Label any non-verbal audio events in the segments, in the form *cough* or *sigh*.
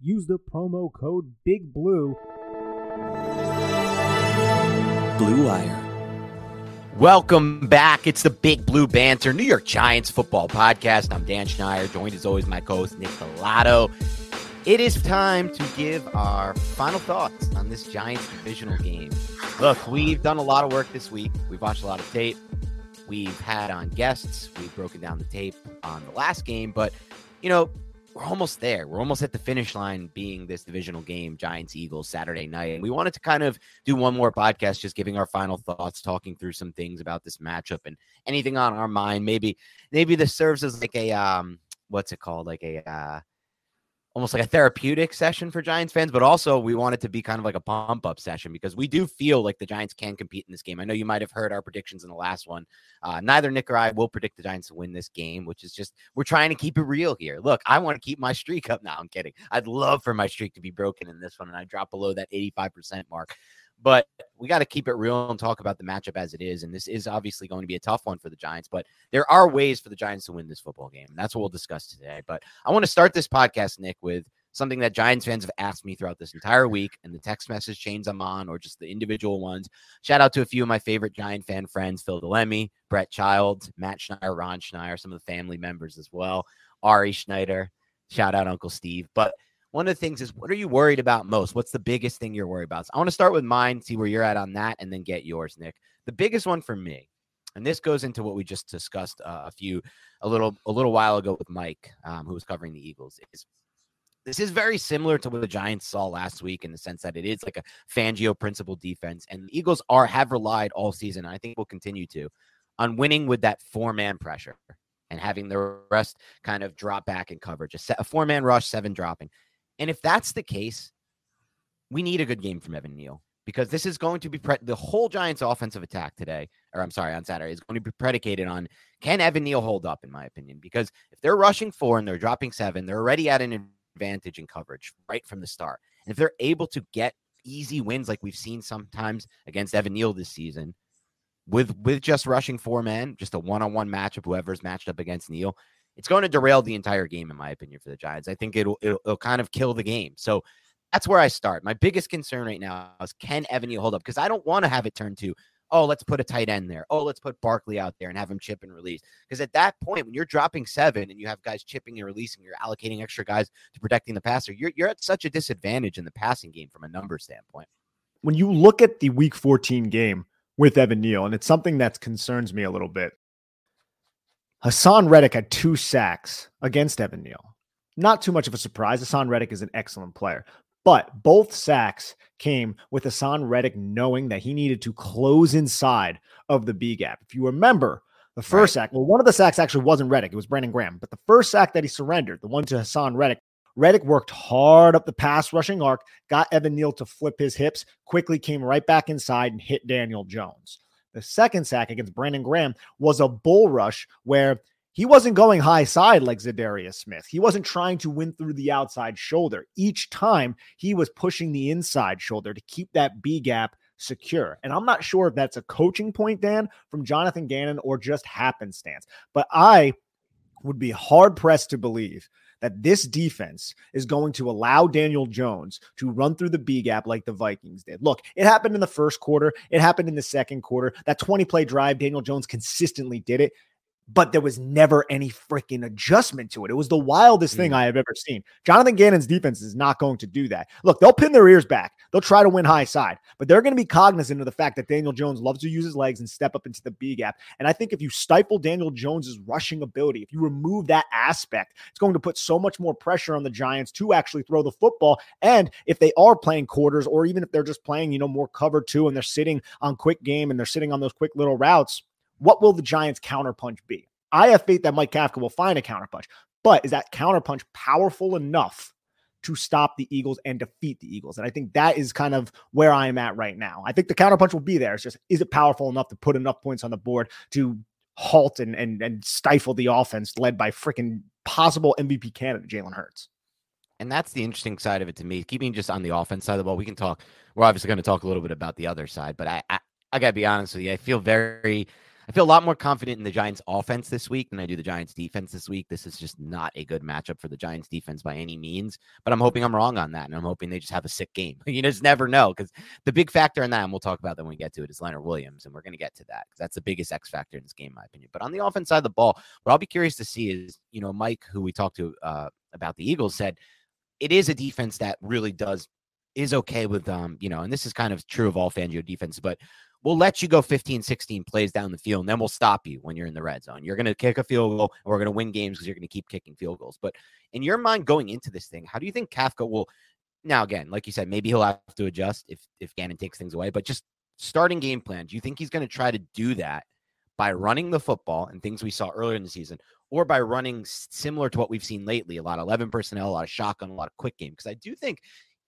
use the promo code BIGBLUE. Blue Wire. Welcome back. It's the Big Blue Banter, New York Giants football podcast. I'm Dan Schneider, joined as always my co-host Nick Pilato. It is time to give our final thoughts on this Giants divisional game. Look, we've done a lot of work this week. We've watched a lot of tape. We've had on guests. We've broken down the tape on the last game, but you know, we're almost there. We're almost at the finish line being this divisional game, Giants Eagles Saturday night. And we wanted to kind of do one more podcast, just giving our final thoughts, talking through some things about this matchup and anything on our mind. Maybe, maybe this serves as like a um, what's it called? Like a uh almost like a therapeutic session for Giants fans, but also we want it to be kind of like a pump up session because we do feel like the Giants can compete in this game. I know you might have heard our predictions in the last one. Uh, neither Nick or I will predict the Giants to win this game, which is just we're trying to keep it real here. Look, I want to keep my streak up now. I'm kidding. I'd love for my streak to be broken in this one and I drop below that 85% mark. But we got to keep it real and talk about the matchup as it is. And this is obviously going to be a tough one for the Giants, but there are ways for the Giants to win this football game. And that's what we'll discuss today. But I want to start this podcast, Nick, with something that Giants fans have asked me throughout this entire week and the text message chains I'm on, or just the individual ones. Shout out to a few of my favorite Giant fan friends Phil Delemy, Brett Child, Matt Schneider, Ron Schneider, some of the family members as well, Ari Schneider. Shout out Uncle Steve. But one of the things is what are you worried about most? What's the biggest thing you're worried about? So I want to start with mine, see where you're at on that, and then get yours, Nick. The biggest one for me, and this goes into what we just discussed uh, a few a little a little while ago with Mike, um, who was covering the Eagles, is this is very similar to what the Giants saw last week in the sense that it is like a Fangio principle defense, and the Eagles are have relied all season. I think will continue to on winning with that four man pressure and having the rest kind of drop back in coverage, a, a four man rush, seven dropping. And if that's the case, we need a good game from Evan Neal because this is going to be pre- the whole Giants offensive attack today, or I'm sorry, on Saturday is going to be predicated on can Evan Neal hold up, in my opinion, because if they're rushing four and they're dropping seven, they're already at an advantage in coverage right from the start. And if they're able to get easy wins like we've seen sometimes against Evan Neal this season, with with just rushing four men, just a one-on-one matchup, whoever's matched up against Neal, it's going to derail the entire game, in my opinion, for the Giants. I think it'll, it'll, it'll kind of kill the game. So that's where I start. My biggest concern right now is can Evan Neal hold up? Because I don't want to have it turn to, oh, let's put a tight end there. Oh, let's put Barkley out there and have him chip and release. Because at that point, when you're dropping seven and you have guys chipping and releasing, you're allocating extra guys to protecting the passer. You're you're at such a disadvantage in the passing game from a number standpoint. When you look at the Week 14 game with Evan Neal, and it's something that concerns me a little bit. Haason Reddick had two sacks against Evan Neal. Not too much of a surprise. Haason Reddick is an excellent player. But both sacks came with Haason Reddick knowing that he needed to close inside of the B gap. If you remember, the first right. sack, well, one of the sacks actually wasn't Reddick, it was Brandon Graham. But the first sack that he surrendered, the one to Haason Reddick, Reddick worked hard up the pass rushing arc, got Evan Neal to flip his hips, quickly came right back inside and hit Daniel Jones. The second sack against Brandon Graham was a bull rush where he wasn't going high side like Za'Darius Smith. He wasn't trying to win through the outside shoulder. Each time he was pushing the inside shoulder to keep that B gap secure. And I'm not sure if that's a coaching point, Dan, from Jonathan Gannon or just happenstance. But I would be hard pressed to believe that this defense is going to allow Daniel Jones to run through the B gap like the Vikings did. Look, it happened in the first quarter, it happened in the second quarter. That 20 play drive, Daniel Jones consistently did it but there was never any freaking adjustment to it. It was the wildest thing mm. I have ever seen. Jonathan Gannon's defense is not going to do that. Look, they'll pin their ears back. They'll try to win high side, but they're going to be cognizant of the fact that Daniel Jones loves to use his legs and step up into the B gap. And I think if you stifle Daniel Jones's rushing ability, if you remove that aspect, it's going to put so much more pressure on the Giants to actually throw the football. And if they are playing quarters, or even if they're just playing, you know, more cover two and they're sitting on quick game and they're sitting on those quick little routes, what will the Giants counterpunch be? I have faith that Mike Kafka will find a counterpunch, but is that counterpunch powerful enough to stop the Eagles and defeat the Eagles? And I think that is kind of where I am at right now. I think the counterpunch will be there. It's just, is it powerful enough to put enough points on the board to halt and and, and stifle the offense led by freaking possible MVP candidate Jalen Hurts? And that's the interesting side of it to me. Keeping just on the offense side of the ball, we can talk. We're obviously going to talk a little bit about the other side, but I, I, I got to be honest with you. I feel very I feel a lot more confident in the Giants offense this week than I do the Giants defense this week. This is just not a good matchup for the Giants defense by any means, but I'm hoping I'm wrong on that. And I'm hoping they just have a sick game. *laughs* you just never know because the big factor in that, and we'll talk about that when we get to it, is Leonard Williams. And we're going to get to that because that's the biggest X factor in this game, in my opinion. But on the offense side of the ball, what I'll be curious to see is, you know, Mike, who we talked to uh, about the Eagles, said it is a defense that really does is okay with um, you know, and this is kind of true of all Fangio defense, but we'll let you go 15, 16 plays down the field, and then we'll stop you when you're in the red zone. You're going to kick a field goal, and we're going to win games because you're going to keep kicking field goals. But in your mind, going into this thing, how do you think Kafka will? Now, again, like you said, maybe he'll have to adjust if if Gannon takes things away. But just starting game plan, do you think he's going to try to do that by running the football and things we saw earlier in the season, or by running similar to what we've seen lately, a lot of 11 personnel, a lot of shotgun, a lot of quick game? Because I do think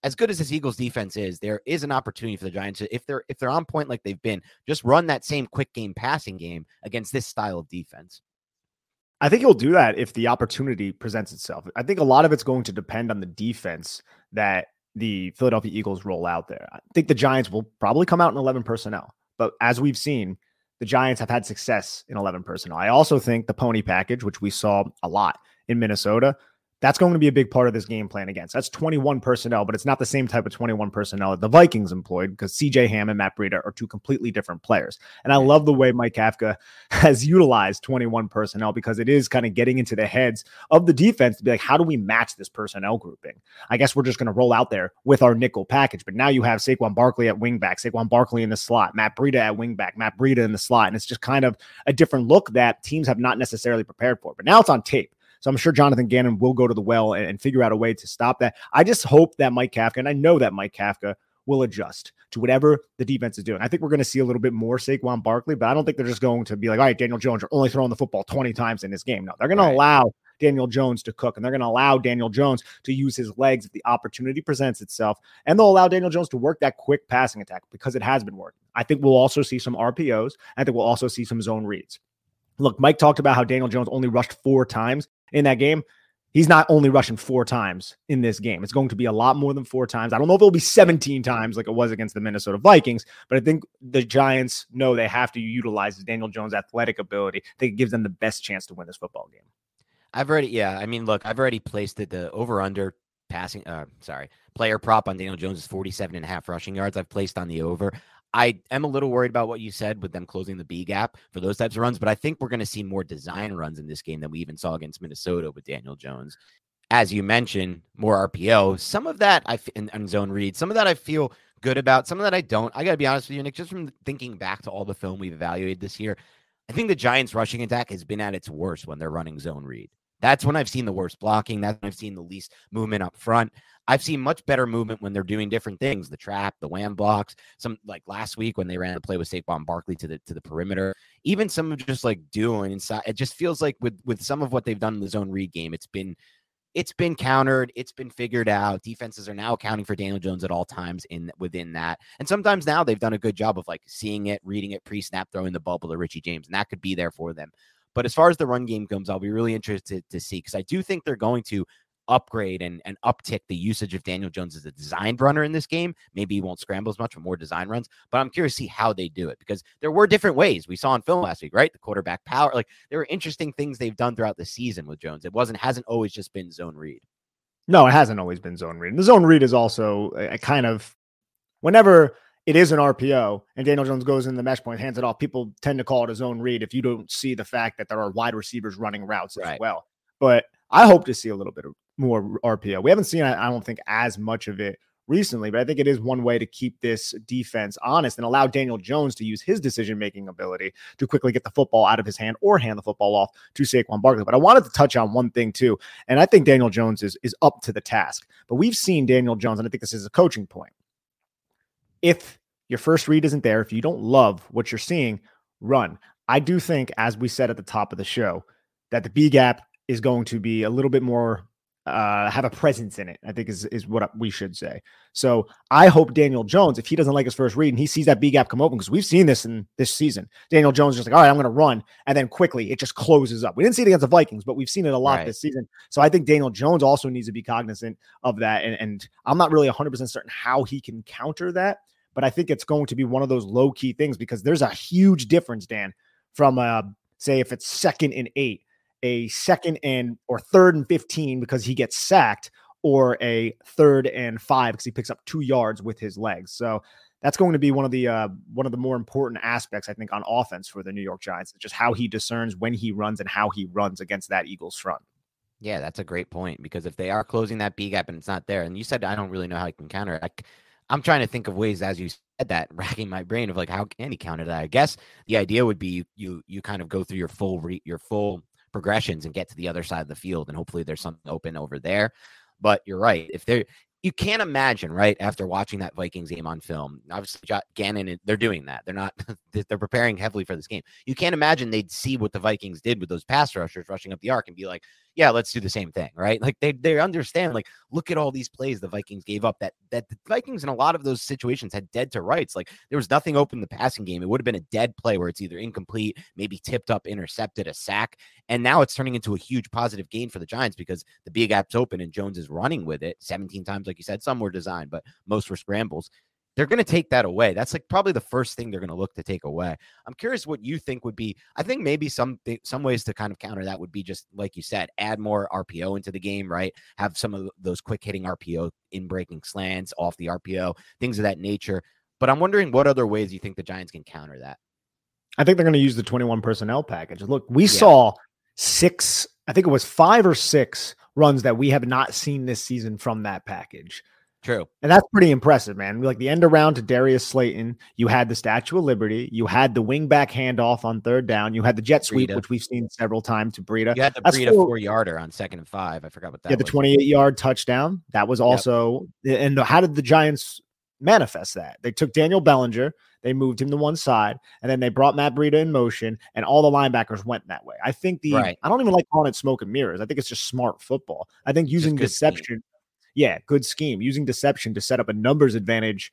as good as this Eagles defense is, there is an opportunity for the Giants to, if they're if they're on point like they've been, just run that same quick game passing game against this style of defense. I think he'll do that if the opportunity presents itself. I think a lot of it's going to depend on the defense that the Philadelphia Eagles roll out there. I think the Giants will probably come out in 11 personnel, but as we've seen, the Giants have had success in 11 personnel. I also think the pony package, which we saw a lot in Minnesota, that's going to be a big part of this game plan against. That's 21 personnel, but it's not the same type of 21 personnel that the Vikings employed because CJ Ham and Matt Breida are two completely different players. And I love the way Mike Kafka *laughs* has utilized 21 personnel because it is kind of getting into the heads of the defense to be like, how do we match this personnel grouping? I guess we're just going to roll out there with our nickel package. But now you have Saquon Barkley at wingback, Saquon Barkley in the slot, Matt Breida at wingback, Matt Breida in the slot. And it's just kind of a different look that teams have not necessarily prepared for. But now it's on tape. So I'm sure Jonathan Gannon will go to the well and, and figure out a way to stop that. I just hope that Mike Kafka, and I know that Mike Kafka will adjust to whatever the defense is doing. I think we're going to see a little bit more Saquon Barkley, but I don't think they're just going to be like, all right, Daniel Jones, you're only throwing the football 20 times in this game. No, they're going right. to allow Daniel Jones to cook and they're going to allow Daniel Jones to use his legs if the opportunity presents itself. And they'll allow Daniel Jones to work that quick passing attack because it has been working. I think we'll also see some RPOs. I think we'll also see some zone reads. Look, Mike talked about how Daniel Jones only rushed four times in that game he's not only rushing four times in this game. It's going to be a lot more than four times. I don't know if it'll be 17 times like it was against the Minnesota Vikings, but I think the Giants know they have to utilize Daniel Jones' athletic ability. I think it gives them the best chance to win this football game. I've already, yeah. I mean, look, I've already placed it the over under passing, uh, sorry, player prop on Daniel Jones is 47 and a half rushing yards. I've placed on the over. I am a little worried about what you said with them closing the B gap for those types of runs, but I think we're going to see more design runs in this game than we even saw against Minnesota with Daniel Jones. As you mentioned, more RPO. Some of that I in, in zone read. Some of that I feel good about. Some of that I don't. I got to be honest with you, Nick. Just from thinking back to all the film we've evaluated this year, I think the Giants' rushing attack has been at its worst when they're running zone read. That's when I've seen the worst blocking. That's when I've seen the least movement up front. I've seen much better movement when they're doing different things. The trap, the wham blocks. Some like last week when they ran the play with Saquon Barkley to the to the perimeter. Even some of just like doing inside. It just feels like with with some of what they've done in the zone read game, it's been it's been countered. It's been figured out. Defenses are now accounting for Daniel Jones at all times in within that. And sometimes now they've done a good job of like seeing it, reading it pre-snap, throwing the bubble to Richie James, and that could be there for them. But as far as the run game comes, I'll be really interested to see because I do think they're going to upgrade and, and uptick the usage of Daniel Jones as a designed runner in this game. Maybe he won't scramble as much, but more design runs. But I'm curious to see how they do it because there were different ways we saw in film last week, right? The quarterback power, like there were interesting things they've done throughout the season with Jones. It wasn't hasn't always just been zone read. No, it hasn't always been zone read. And the zone read is also a, a kind of whenever it is an RPO and Daniel Jones goes in the mesh point, hands it off, people tend to call it a zone read if you don't see the fact that there are wide receivers running routes right. as well. But I hope to see a little bit of more RPO. We haven't seen, I don't think, as much of it recently, but I think it is one way to keep this defense honest and allow Daniel Jones to use his decision making ability to quickly get the football out of his hand or hand the football off to Saquon Barkley. But I wanted to touch on one thing too, and I think Daniel Jones is is up to the task. But we've seen Daniel Jones, and I think this is a coaching point. If your first read isn't there, if you don't love what you're seeing, run. I do think, as we said at the top of the show, that the B gap is going to be a little bit more uh, have a presence in it. I think is is what we should say. So I hope Daniel Jones, if he doesn't like his first read and he sees that B gap come open, because we've seen this in this season, Daniel Jones just like, all right, I'm going to run, and then quickly it just closes up. We didn't see it against the Vikings, but we've seen it a lot right. this season. So I think Daniel Jones also needs to be cognizant of that, and, and I'm not really 100 percent certain how he can counter that, but I think it's going to be one of those low key things because there's a huge difference, Dan, from uh, say if it's second and eight a second and or third and 15 because he gets sacked or a third and five because he picks up two yards with his legs. So that's going to be one of the uh, one of the more important aspects I think on offense for the New York Giants, just how he discerns when he runs and how he runs against that Eagles front. Yeah, that's a great point because if they are closing that B gap and it's not there, and you said I don't really know how he can counter it. I, I'm trying to think of ways, as you said that, *laughs* racking my brain of like how can he counter that? I guess the idea would be you you, you kind of go through your full re, your full progressions and get to the other side of the field. And hopefully there's something open over there. But you're right. If they're, you can't imagine, right, after watching that Vikings game on film, obviously Gannon, they're doing that. They're not, *laughs* they're preparing heavily for this game. You can't imagine they'd see what the Vikings did with those pass rushers rushing up the arc and be like, yeah, let's do the same thing, right? Like they they understand, like, look at all these plays the Vikings gave up. That that the Vikings in a lot of those situations had dead to rights. Like there was nothing open the passing game. It would have been a dead play where it's either incomplete, maybe tipped up, intercepted, a sack. And now it's turning into a huge positive gain for the Giants because the B gap's open and Jones is running with it 17 times, like you said. Some were designed, but most were scrambles they're going to take that away. That's like probably the first thing they're going to look to take away. I'm curious what you think would be. I think maybe some some ways to kind of counter that would be just like you said, add more RPO into the game, right? Have some of those quick hitting RPO in breaking slants off the RPO, things of that nature. But I'm wondering what other ways you think the Giants can counter that. I think they're going to use the 21 personnel package. Look, we yeah. saw six, I think it was five or six runs that we have not seen this season from that package. True. And that's pretty impressive, man. Like the end around to Darius Slayton, you had the Statue of Liberty, you had the wing back handoff on third down, you had the jet sweep, Breida. which we've seen several times to Breida. You had the that's Breida four, yarder on second and five. I forgot what that. Yeah, the 28 yard touchdown. That was also. Yep. And how did the Giants manifest that? They took Daniel Bellinger, they moved him to one side, and then they brought Matt Breida in motion, and all the linebackers went that way. I think the right. I don't even like calling it smoke and mirrors. I think it's just smart football. I think using deception. Team yeah, good scheme using deception to set up a numbers advantage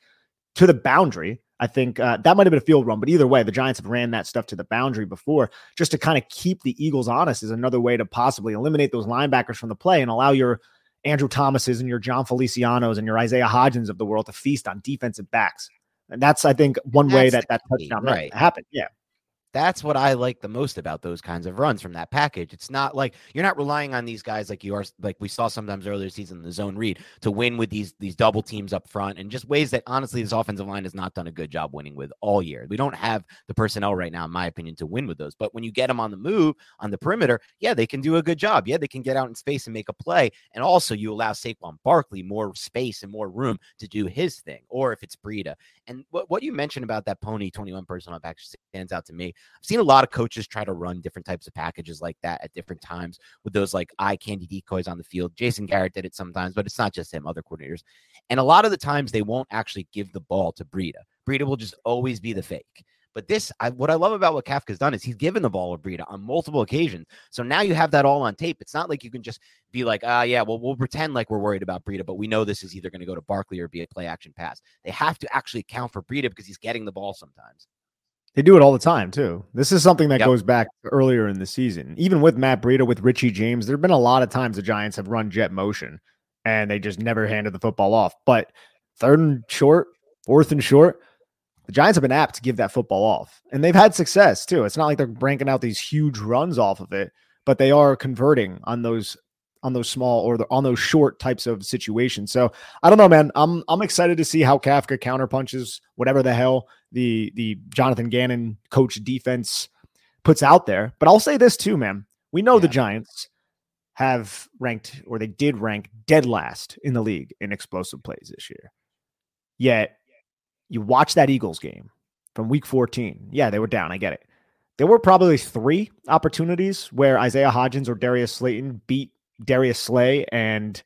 to the boundary. I think uh, that might have been a field run, but either way, the Giants have ran that stuff to the boundary before just to kind of keep the Eagles honest is another way to possibly eliminate those linebackers from the play and allow your Andrew Thomases and your John Felicianos and your Isaiah Hodgins of the world to feast on defensive backs. And that's, I think, one that's way that that touchdown right. happened. Yeah. That's what I like the most about those kinds of runs from that package. It's not like you're not relying on these guys like you are like we saw sometimes earlier season in the zone read to win with these these double teams up front and just ways that honestly this offensive line has not done a good job winning with all year. We don't have the personnel right now, in my opinion, to win with those. But when you get them on the move on the perimeter, yeah, they can do a good job. Yeah, they can get out in space and make a play. And also you allow Saquon Barkley more space and more room to do his thing. Or if it's Breida. And what, what you mentioned about that pony 21 personnel package stands out to me. I've seen a lot of coaches try to run different types of packages like that at different times with those like eye candy decoys on the field. Jason Garrett did it sometimes, but it's not just him, other coordinators. And a lot of the times they won't actually give the ball to Breida. Breida will just always be the fake. But this, I, what I love about what Kafka's done is he's given the ball to Breida on multiple occasions. So now you have that all on tape. It's not like you can just be like, ah, yeah, well, we'll pretend like we're worried about Breida, but we know this is either going to go to Barkley or be a play action pass. They have to actually account for Breida because he's getting the ball sometimes. They do it all the time too. This is something that Yep. goes back earlier in the season. Even with Matt Breida, with Richie James, there have been a lot of times the Giants have run jet motion and they just never handed the football off. But third and short, fourth and short, the Giants have been apt to give that football off. And they've had success too. It's not like they're cranking out these huge runs off of it, but they are converting on those on those small or the, on those short types of situations. So I don't know, man. I'm I'm excited to see how Kafka counterpunches whatever the hell the the Jonathan Gannon coach defense puts out there. But I'll say this too, man. We know the Giants have ranked or they did rank dead last in the league in explosive plays this year. Yet you watch that Eagles game from week 14. Yeah, they were down. I get it. There were probably three opportunities where Isaiah Hodgins or Darius Slayton beat Darius Slay and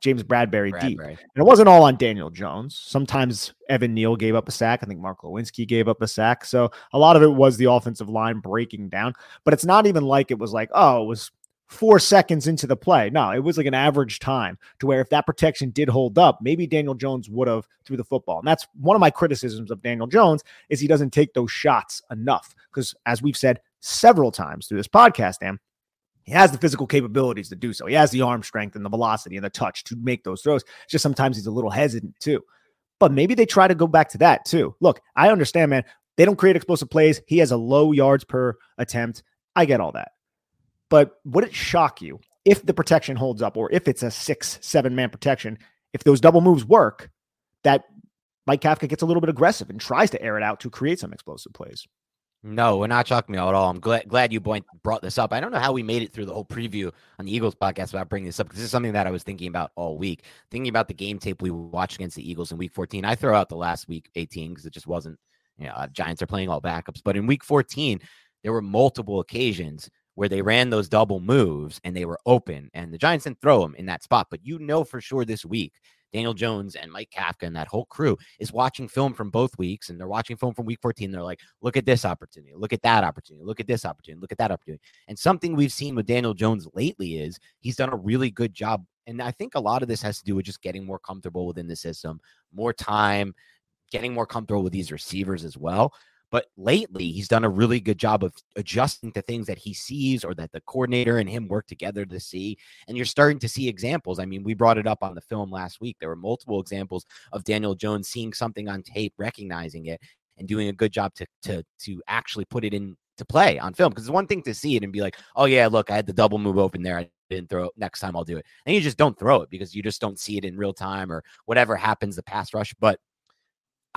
James Bradberry, deep. And it wasn't all on Daniel Jones. Sometimes Evan Neal gave up a sack. I think Mark Glowinski gave up a sack. So a lot of it was the offensive line breaking down. But it's not even like it was like, oh, it was four seconds into the play. No, it was like an average time to where if that protection did hold up, maybe Daniel Jones would have threw the football. And that's one of my criticisms of Daniel Jones is he doesn't take those shots enough. Because as we've said several times through this podcast, Dan, he has the physical capabilities to do so. He has the arm strength and the velocity and the touch to make those throws. It's just sometimes he's a little hesitant too. But maybe they try to go back to that too. Look, I understand, man. They don't create explosive plays. He has a low yards per attempt. I get all that. But would it shock you if the protection holds up or if it's a six, seven man protection, if those double moves work, that Mike Kafka gets a little bit aggressive and tries to air it out to create some explosive plays? No, we're not shocking me at all. I'm glad glad you brought this up. I don't know how we made it through the whole preview on the Eagles podcast without bringing this up because this is something that I was thinking about all week. Thinking about the game tape we watched against the Eagles in Week 14. I throw out the last Week 18 because it just wasn't. You know, uh, Giants are playing all backups, but in Week 14 there were multiple occasions where they ran those double moves and they were open, and the Giants didn't throw them in that spot. But you know for sure this week Daniel Jones and Mike Kafka and that whole crew is watching film from both weeks and they're watching film from week 14. They're like, look at this opportunity, look at that opportunity, look at this opportunity, look at that opportunity. And something we've seen with Daniel Jones lately is he's done a really good job. And I think a lot of this has to do with just getting more comfortable within the system, more time, getting more comfortable with these receivers as well. But lately, he's done a really good job of adjusting to things that he sees or that the coordinator and him work together to see. And you're starting to see examples. I mean, we brought it up on the film last week. There were multiple examples of Daniel Jones seeing something on tape, recognizing it, and doing a good job to to to actually put it in to play on film. Because it's one thing to see it and be like, oh yeah, look, I had the double move open there. I didn't throw it. Next time I'll do it. And you just don't throw it because you just don't see it in real time or whatever happens, the pass rush. But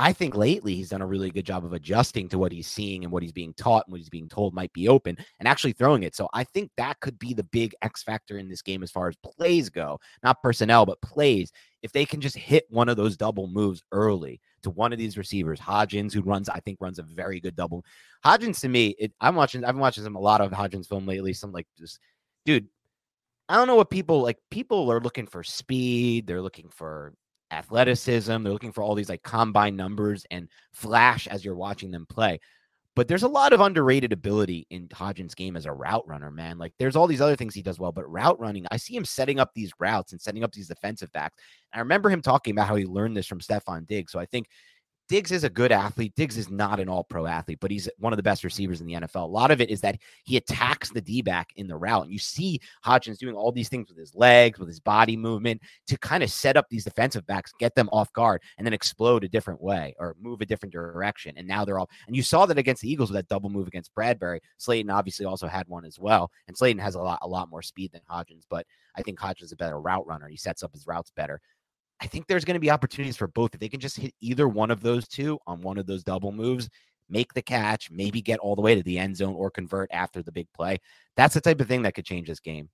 I think lately he's done a really good job of adjusting to what he's seeing and what he's being taught and what he's being told might be open and actually throwing it. So I think that could be the big X factor in this game as far as plays go, not personnel, but plays. If they can just hit one of those double moves early to one of these receivers, Hodgins, who runs, I think runs a very good double. Hodgins to me, it, I'm watching, I've been watching some a lot of Hodgins film lately. Some like just, dude, I don't know what people like. People are looking for speed. They're looking for athleticism. They're looking for all these like combine numbers and flash as you're watching them play. But there's a lot of underrated ability in Hodgins' game as a route runner, man. Like there's all these other things he does well, but route running, I see him setting up these routes and setting up these defensive backs. I remember him talking about how he learned this from Stefon Diggs. So I think Diggs is a good athlete. Diggs is not an all pro athlete, but he's one of the best receivers in the NFL. A lot of it is that he attacks the D back in the route. And you see Hodgins doing all these things with his legs, with his body movement to kind of set up these defensive backs, get them off guard, and then explode a different way or move a different direction. And now they're all, and you saw that against the Eagles with that double move against Bradberry. Slayton obviously also had one as well. And Slayton has a lot, a lot more speed than Hodgins, but I think Hodgins is a better route runner. He sets up his routes better. I think there's going to be opportunities for both. If they can just hit either one of those two on one of those double moves, make the catch, maybe get all the way to the end zone or convert after the big play. That's the type of thing that could change this game.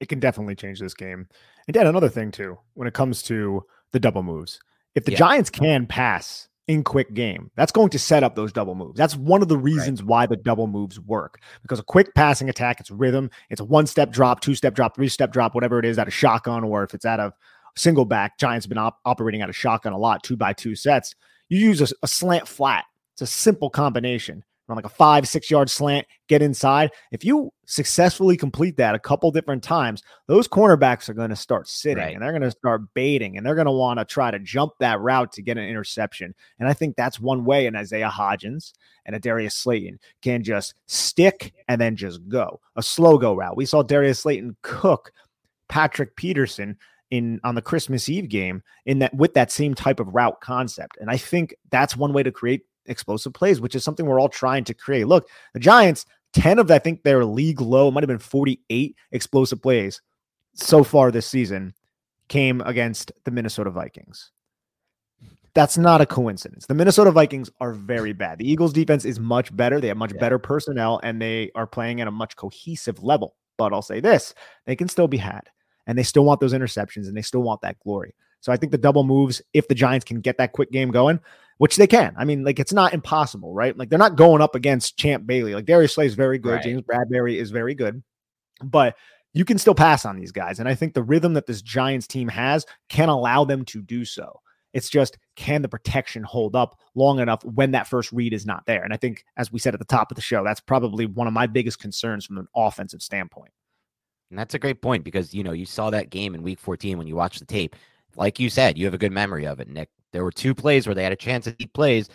It can definitely change this game. And Dan, another thing too, when it comes to the double moves, if the Yeah. Giants can pass in quick game, that's going to set up those double moves. That's one of the reasons why the double moves work because a quick passing attack, it's rhythm, it's a one step drop, two step drop, three step drop, whatever it is, out of shotgun, or if it's out of single back. Giants have been op- operating out of shotgun a lot, two by two sets. You use a, a slant flat. It's a simple combination. on like a five, six yard slant, get inside. If you successfully complete that a couple different times, those cornerbacks are going to start sitting right. and they're going to start baiting and they're going to want to try to jump that route to get an interception. And I think that's one way an Isaiah Hodgins and a Darius Slayton can just stick and then just go a slow go route. We saw Darius Slayton cook Patrick Peterson in on the Christmas Eve game in that with that same type of route concept. And I think that's one way to create explosive plays, which is something we're all trying to create. Look, the Giants, 10 of I think their league low, might have been 48 explosive plays so far this season came against the Minnesota Vikings. That's not a coincidence. The Minnesota Vikings are very bad. The Eagles defense is much better. They have much yeah. better personnel and they are playing at a much cohesive level. But I'll say this, they can still be had and they still want those interceptions and they still want that glory. So I think the double moves, if the Giants can get that quick game going, which they can. I mean, like it's not impossible, right? Like they're not going up against Champ Bailey. Like Darius Slay is very good. Right. James Bradberry is very good, but you can still pass on these guys. And I think the rhythm that this Giants team has can allow them to do so. It's just can the protection hold up long enough when that first read is not there? And I think, as we said at the top of the show, that's probably one of my biggest concerns from an offensive standpoint. And that's a great point because you know you saw that game in Week 14 when you watched the tape. Like you said, you have a good memory of it, Nick. There were two plays where they had a chance at deep plays.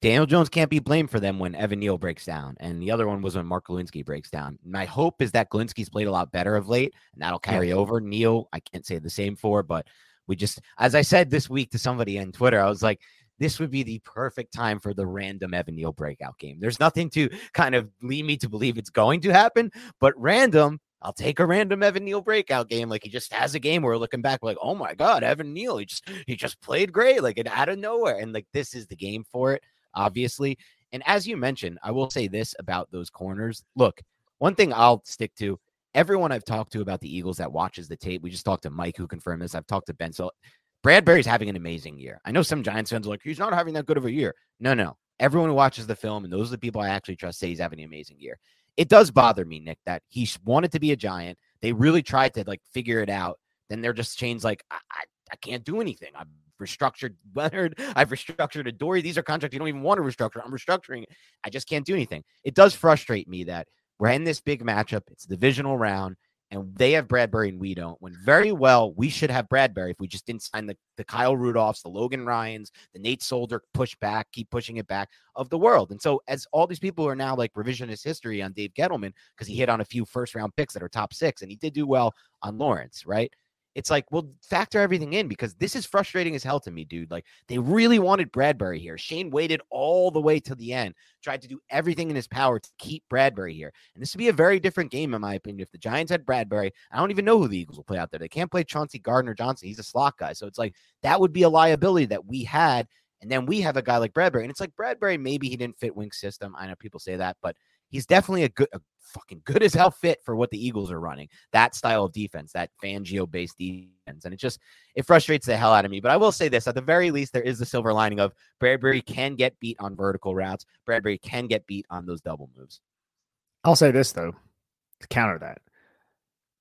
Daniel Jones can't be blamed for them when Evan Neal breaks down, and the other one was when Mark Glowinski breaks down. My hope is that Glowinski's played a lot better of late, and that'll carry yeah. over. Neal, I can't say the same for, but we just, as I said this week to somebody on Twitter, I was like, this would be the perfect time for the random Evan Neal breakout game. There's nothing to kind of lead me to believe it's going to happen, but random I'll take a random Evan Neal breakout game. Like he just has a game where we're looking back, like, oh my God, Evan Neal, he just he just played great, like out of nowhere. And like this is the game for it, obviously. And as you mentioned, I will say this about those corners. Look, one thing I'll stick to everyone I've talked to about the Eagles that watches the tape. We just talked to Mike who confirmed this. I've talked to Ben. So Bradberry's having an amazing year. I know some Giants fans are like, he's not having that good of a year. No, no. Everyone who watches the film, and those are the people I actually trust, say he's having an amazing year it does bother me, Nick, that he wanted to be a giant. They really tried to like figure it out. Then they're just changed like I, I, I can't do anything. I've restructured *laughs* Leonard. I've restructured Adoree. These are contracts you don't even want to restructure. I'm restructuring. I just can't do anything. It does frustrate me that we're in this big matchup. It's divisional round and they have Bradberry and we don't. When very well, we should have Bradberry if we just didn't sign the, the Kyle Rudolphs, the Logan Ryans, the Nate Solder push back, keep pushing it back of the world. And so, as all these people are now like revisionist history on Dave Gettleman because he hit on a few first round picks that are top six and he did do well on Lawrence, right? It's like, well, factor everything in because this is frustrating as hell to me, dude. Like, they really wanted Bradberry here. Shane waited all the way to the end, tried to do everything in his power to keep Bradberry here. And this would be a very different game, in my opinion. If the Giants had Bradberry. I don't even know who the Eagles will play out there. They can't play Chauncey Gardner Johnson. He's a slot guy. So it's like that would be a liability that we had. And then we have a guy like Bradberry. And it's like Bradberry, maybe he didn't fit Wink's system. I know people say that, but he's definitely a good, a fucking good as hell fit for what the Eagles are running. That style of defense, that Fangio based defense. And it just, it frustrates the hell out of me. But I will say this at the very least, there is the silver lining of Bradberry can get beat on vertical routes. Bradberry can get beat on those double moves. I'll say this, though, to counter that.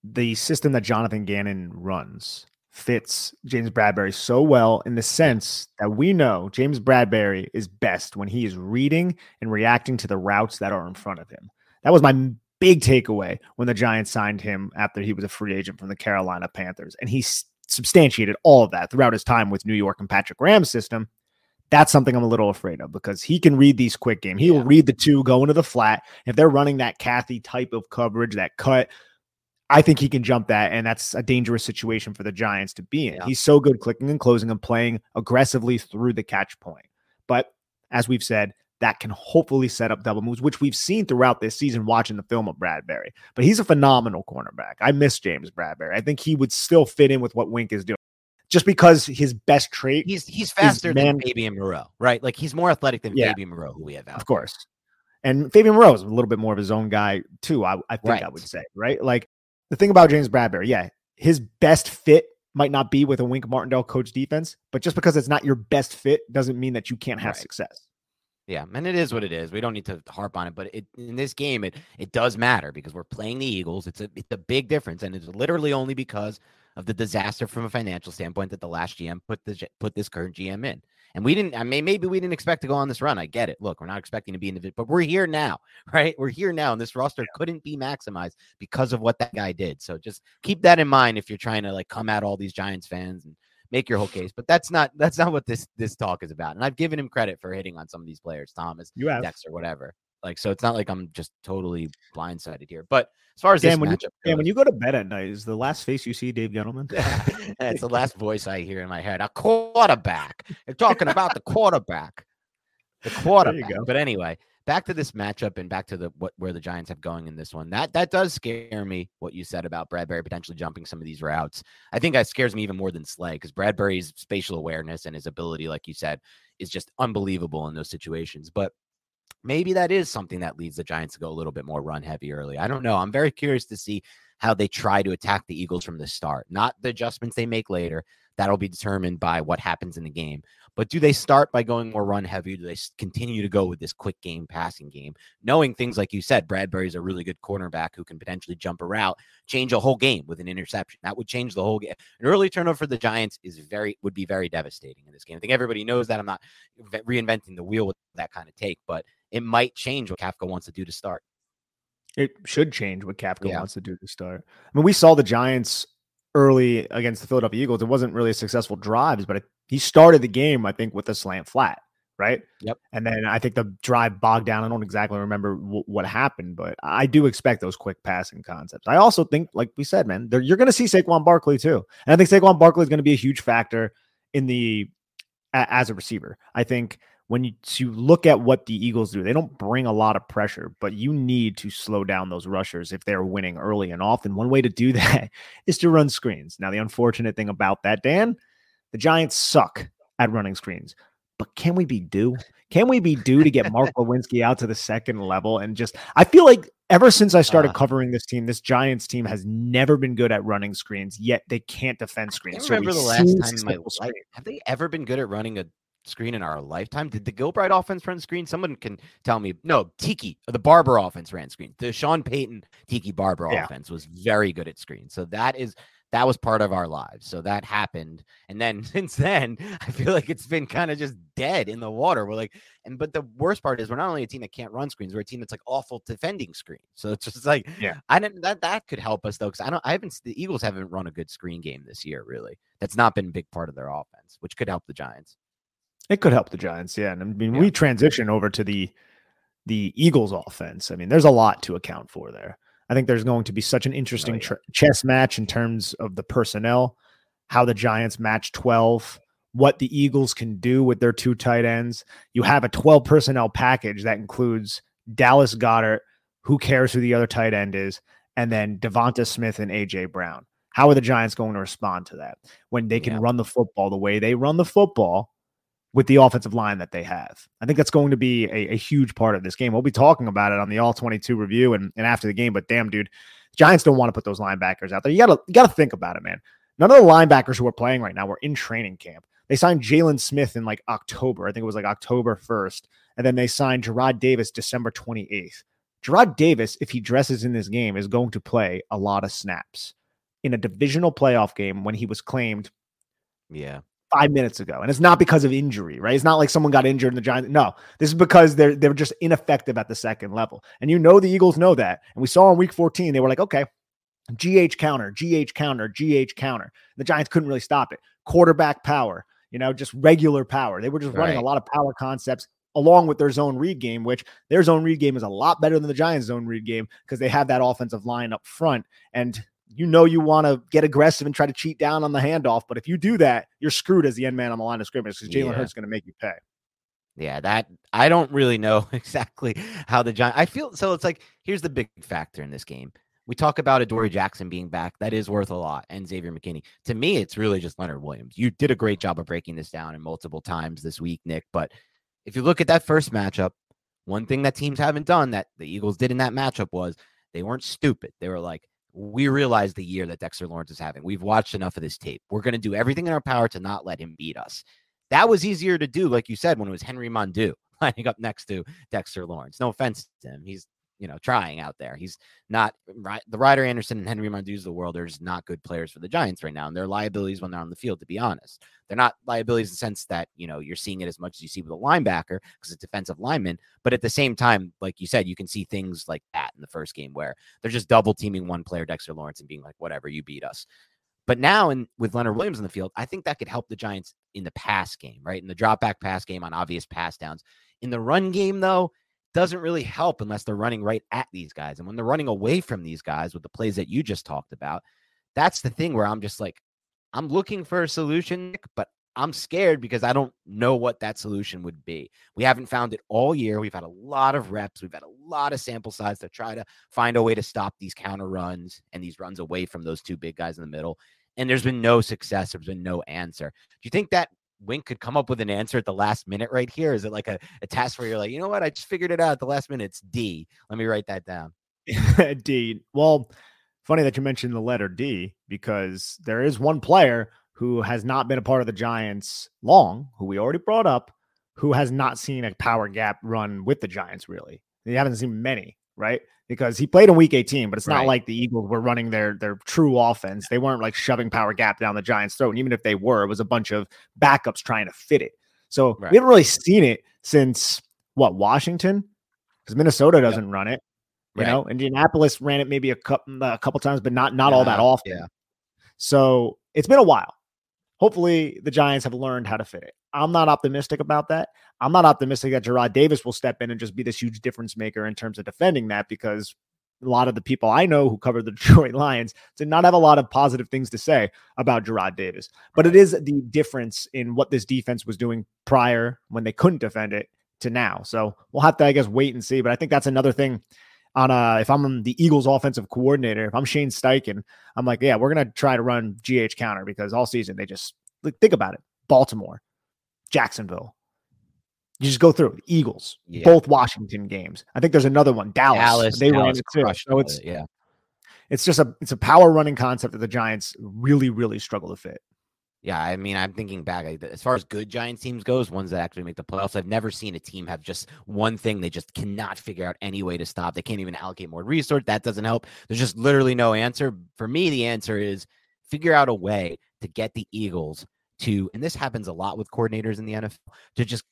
The system that Jonathan Gannon runs fits James Bradberry so well in the sense that we know James Bradberry is best when he is reading and reacting to the routes that are in front of him. That was my big takeaway when the Giants signed him after he was a free agent from the Carolina Panthers. And he substantiated all of that throughout his time with New York and Patrick Graham's system. That's something I'm a little afraid of because he can read these quick game. He yeah. will read the two going to the flat. If they're running that Kathy type of coverage, that cut, I think he can jump that, and that's a dangerous situation for the Giants to be in. Yeah. He's so good clicking and closing and playing aggressively through the catch point. But as we've said, that can hopefully set up double moves, which we've seen throughout this season watching the film of Bradberry. But he's a phenomenal cornerback. I miss James Bradberry. I think he would still fit in with what Wink is doing. Just because his best trait he's he's faster man- than Fabian Moreau, right? Like he's more athletic than yeah. Fabian Moreau, who we have out. Of course. And Fabian Moreau is a little bit more of his own guy, too. I, I think right. I would say, right? Like the thing about James Bradberry, yeah, his best fit might not be with a Wink Martindale coach defense, but just because it's not your best fit doesn't mean that you can't have right. success. Yeah, and it is what it is. We don't need to harp on it, but it, in this game, it it does matter because we're playing the Eagles. It's a it's a big difference, and it's literally only because of the disaster from a financial standpoint that the last GM put the put this current GM in. And we didn't, I mean, maybe we didn't expect to go on this run. I get it. Look, we're not expecting to be in the, but we're here now, *laughs* right? We're here now. And this roster couldn't be maximized because of what that guy did. So just keep that in mind if you're trying to like come at all these Giants fans and make your whole case. But that's not, that's not what this, this talk is about. And I've given him credit for hitting on some of these players, Thomas, you have. Dexter, whatever. Like, so it's not like I'm just totally blindsided here. But as far as Dan, when you, Dan, when you go to bed at night, is the last face you see Dave Gettleman? *laughs* it's the last voice I hear in my head. A quarterback. You're talking about the quarterback. The *laughs* quarterback. But anyway, back to this matchup and back to the what where the Giants have going in this one. That that does scare me. What you said about Bradberry potentially jumping some of these routes. I think that scares me even more than Slay because Bradberry's spatial awareness and his ability, like you said, is just unbelievable in those situations. But maybe that is something that leads the Giants to go a little bit more run heavy early. I don't know. I'm very curious to see how they try to attack the Eagles from the start, not the adjustments they make later. That'll be determined by what happens in the game. But do they start by going more run heavy? Do they continue to go with this quick game passing game, knowing things like you said, Bradberry's a really good cornerback who can potentially jump a route, change a whole game with an interception. That would change the whole game. An early turnover for the Giants is very would be very devastating in this game. I think everybody knows that. I'm not reinventing the wheel with that kind of take, but it might change what Kafka wants to do to start. It should change what Kafka yeah. wants to do to start. I mean, we saw the Giants early against the Philadelphia Eagles. It wasn't really successful drives, but it, he started the game, I think, with a slant flat, right? Yep. And then I think the drive bogged down. I don't exactly remember w- what happened, but I do expect those quick passing concepts. I also think, like we said, man, you're going to see Saquon Barkley too, and I think Saquon Barkley is going to be a huge factor in the a, as a receiver. I think when you to look at what the Eagles do, they don't bring a lot of pressure, but you need to slow down those rushers if they're winning early and often. One way to do *laughs* that is to run screens. Now, the unfortunate thing about that, Dan, the Giants suck at running screens. But can we be due? Can we be due to get *laughs* Mark Glowinski out to the second level and just I feel like ever since I started uh, covering this team, this Giants team has never been good at running screens, yet they can't defend screens. I remember so the last time in my life. Have they ever been good at running a screen in our lifetime. Did the Gilbride offense run screen? Someone can tell me. No, Tiki, the Barber offense ran screen. The Sean Payton Tiki Barber yeah. offense was very good at screen. So that is that was part of our lives. So that happened. And then *laughs* since then, I feel like it's been kind of just dead in the water. We're like, and but the worst part is we're not only a team that can't run screens, we're a team that's like awful defending screens. *laughs* So it's just like, yeah, I didn't that that could help us though. Cause I don't I haven't the Eagles haven't run a good screen game this year, really. That's not been a big part of their offense, which could help the Giants. It could help the Giants, yeah. And I mean, yeah. we transition over to the the Eagles offense. I mean, there's a lot to account for there. I think there's going to be such an oh, interesting oh, yeah. tr- chess match in terms of the personnel, how the Giants match 12, what the Eagles can do with their two tight ends. You have a 12 personnel package that includes Dallas Goedert, who cares who the other tight end is, and then DeVonta Smith and AJ Brown. How are the Giants going to respond to that when they can yeah. run the football the way they run the football? With the offensive line that they have. I think that's going to be a, a, huge part of this game. We'll be talking about it on the all 22 review and, and after the game, but damn, dude, Giants don't want to put those linebackers out there. You gotta you gotta think about it, man. None of the linebackers who are playing right now were in training camp. They signed Jaylon Smith in like October. I think it was like October 1st. And then they signed Jarrad Davis December 28th. Jarrad Davis, if he dresses in this game, is going to play a lot of snaps in a divisional playoff game when he was claimed yeah five minutes ago. And it's not because of injury, right? It's not like someone got injured in the Giants. No, this is because they're they're just ineffective at the second level. And you know the Eagles know that. And we saw in week 14, they were like, okay, GH counter, GH counter, GH counter. The Giants couldn't really stop it. Quarterback power, you know, just regular power. They were just right. running a lot of power concepts along with their zone read game, which their zone read game is a lot better than the Giants' zone read game because they have that offensive line up front. And you know you want to get aggressive and try to cheat down on the handoff. But if you do that, you're screwed as the end man on the line of scrimmage because Jalen yeah. Hurts is going to make you pay. Yeah, that I don't really know *laughs* exactly how the Giants. I feel so. It's like here's the big factor in this game. We talk about Adoree Jackson being back. That is worth a lot. And Xavier McKinney. To me, it's really just Leonard Williams. You did a great job of breaking this down in multiple times this week, Nick. But if you look at that first matchup, one thing that teams haven't done that the Eagles did in that matchup was they weren't stupid. They were like, we realize the year that Dexter Lawrence is having. We've watched enough of this tape. We're going to do everything in our power to not let him beat us. That was easier to do, like you said, when it was Henry Mondeaux *laughs* lining up next to Dexter Lawrence. No offense to him. He's you know, trying out there. He's not. The Ryder Anderson and Henry Mondews of the world are just not good players for the Giants right now. And they're liabilities when they're on the field, to be honest. They're not liabilities in the sense that, you know, you're seeing it as much as you see with a linebacker because it's defensive lineman. But at the same time, like you said, you can see things like that in the first game where they're just double teaming one player, Dexter Lawrence, and being like, whatever, you beat us. But now, in with Leonard Williams in the field, I think that could help the Giants in the pass game, right? In the drop back pass game on obvious pass downs. In the run game, though, doesn't really help unless they're running right at these guys. And when they're running away from these guys with the plays that you just talked about, that's the thing where I'm just like, I'm looking for a solution, but I'm scared because I don't know what that solution would be. We haven't found it all year. We've had a lot of reps. We've had a lot of sample size to try to find a way to stop these counter runs and these runs away from those two big guys in the middle. And there's been no success. There's been no answer. Do you think that Wink could come up with an answer at the last minute right here? Is it like a, a task where you're like, you know what? I just figured it out at the last minute. It's D. Let me write that down. *laughs* D. Well, funny that you mentioned the letter D because there is one player who has not been a part of the Giants long, who we already brought up, who has not seen a power gap run with the Giants really. They haven't seen many, right? Because he played in week 18, but it's not like the Eagles were running their their true offense. They weren't like shoving power gap down the Giants' throat. And even if they were, it was a bunch of backups trying to fit it. So right. we haven't really seen it since what Washington, because Minnesota doesn't yep. run it. You right. know, Indianapolis ran it maybe a couple a couple times, but not not yeah, all that often. Yeah. So it's been a while. Hopefully, the Giants have learned how to fit it. I'm not optimistic about that. I'm not optimistic that Jarrad Davis will step in and just be this huge difference maker in terms of defending that because a lot of the people I know who cover the *laughs* Detroit Lions did not have a lot of positive things to say about Jarrad Davis. But it is the difference in what this defense was doing prior when they couldn't defend it to now. So we'll have to, I guess, wait and see. But I think that's another thing on uh if I'm the Eagles offensive coordinator, if I'm Shane Steichen, I'm like, yeah, we're gonna try to run GH counter because all season they just like, think about it. Baltimore, Jacksonville. You just go through Eagles, yeah. both Washington games. I think there's another one, Dallas. Dallas they Dallas ran it too. So it's yeah. It's just a it's a power running concept that the Giants really really struggle to fit. Yeah, I mean, I'm thinking back as far as good Giants teams goes, ones that actually make the playoffs. I've never seen a team have just one thing they just cannot figure out any way to stop. They can't even allocate more resource. That doesn't help. There's just literally no answer. For me, the answer is figure out a way to get the Eagles to, and this happens a lot with coordinators in the NFL, to just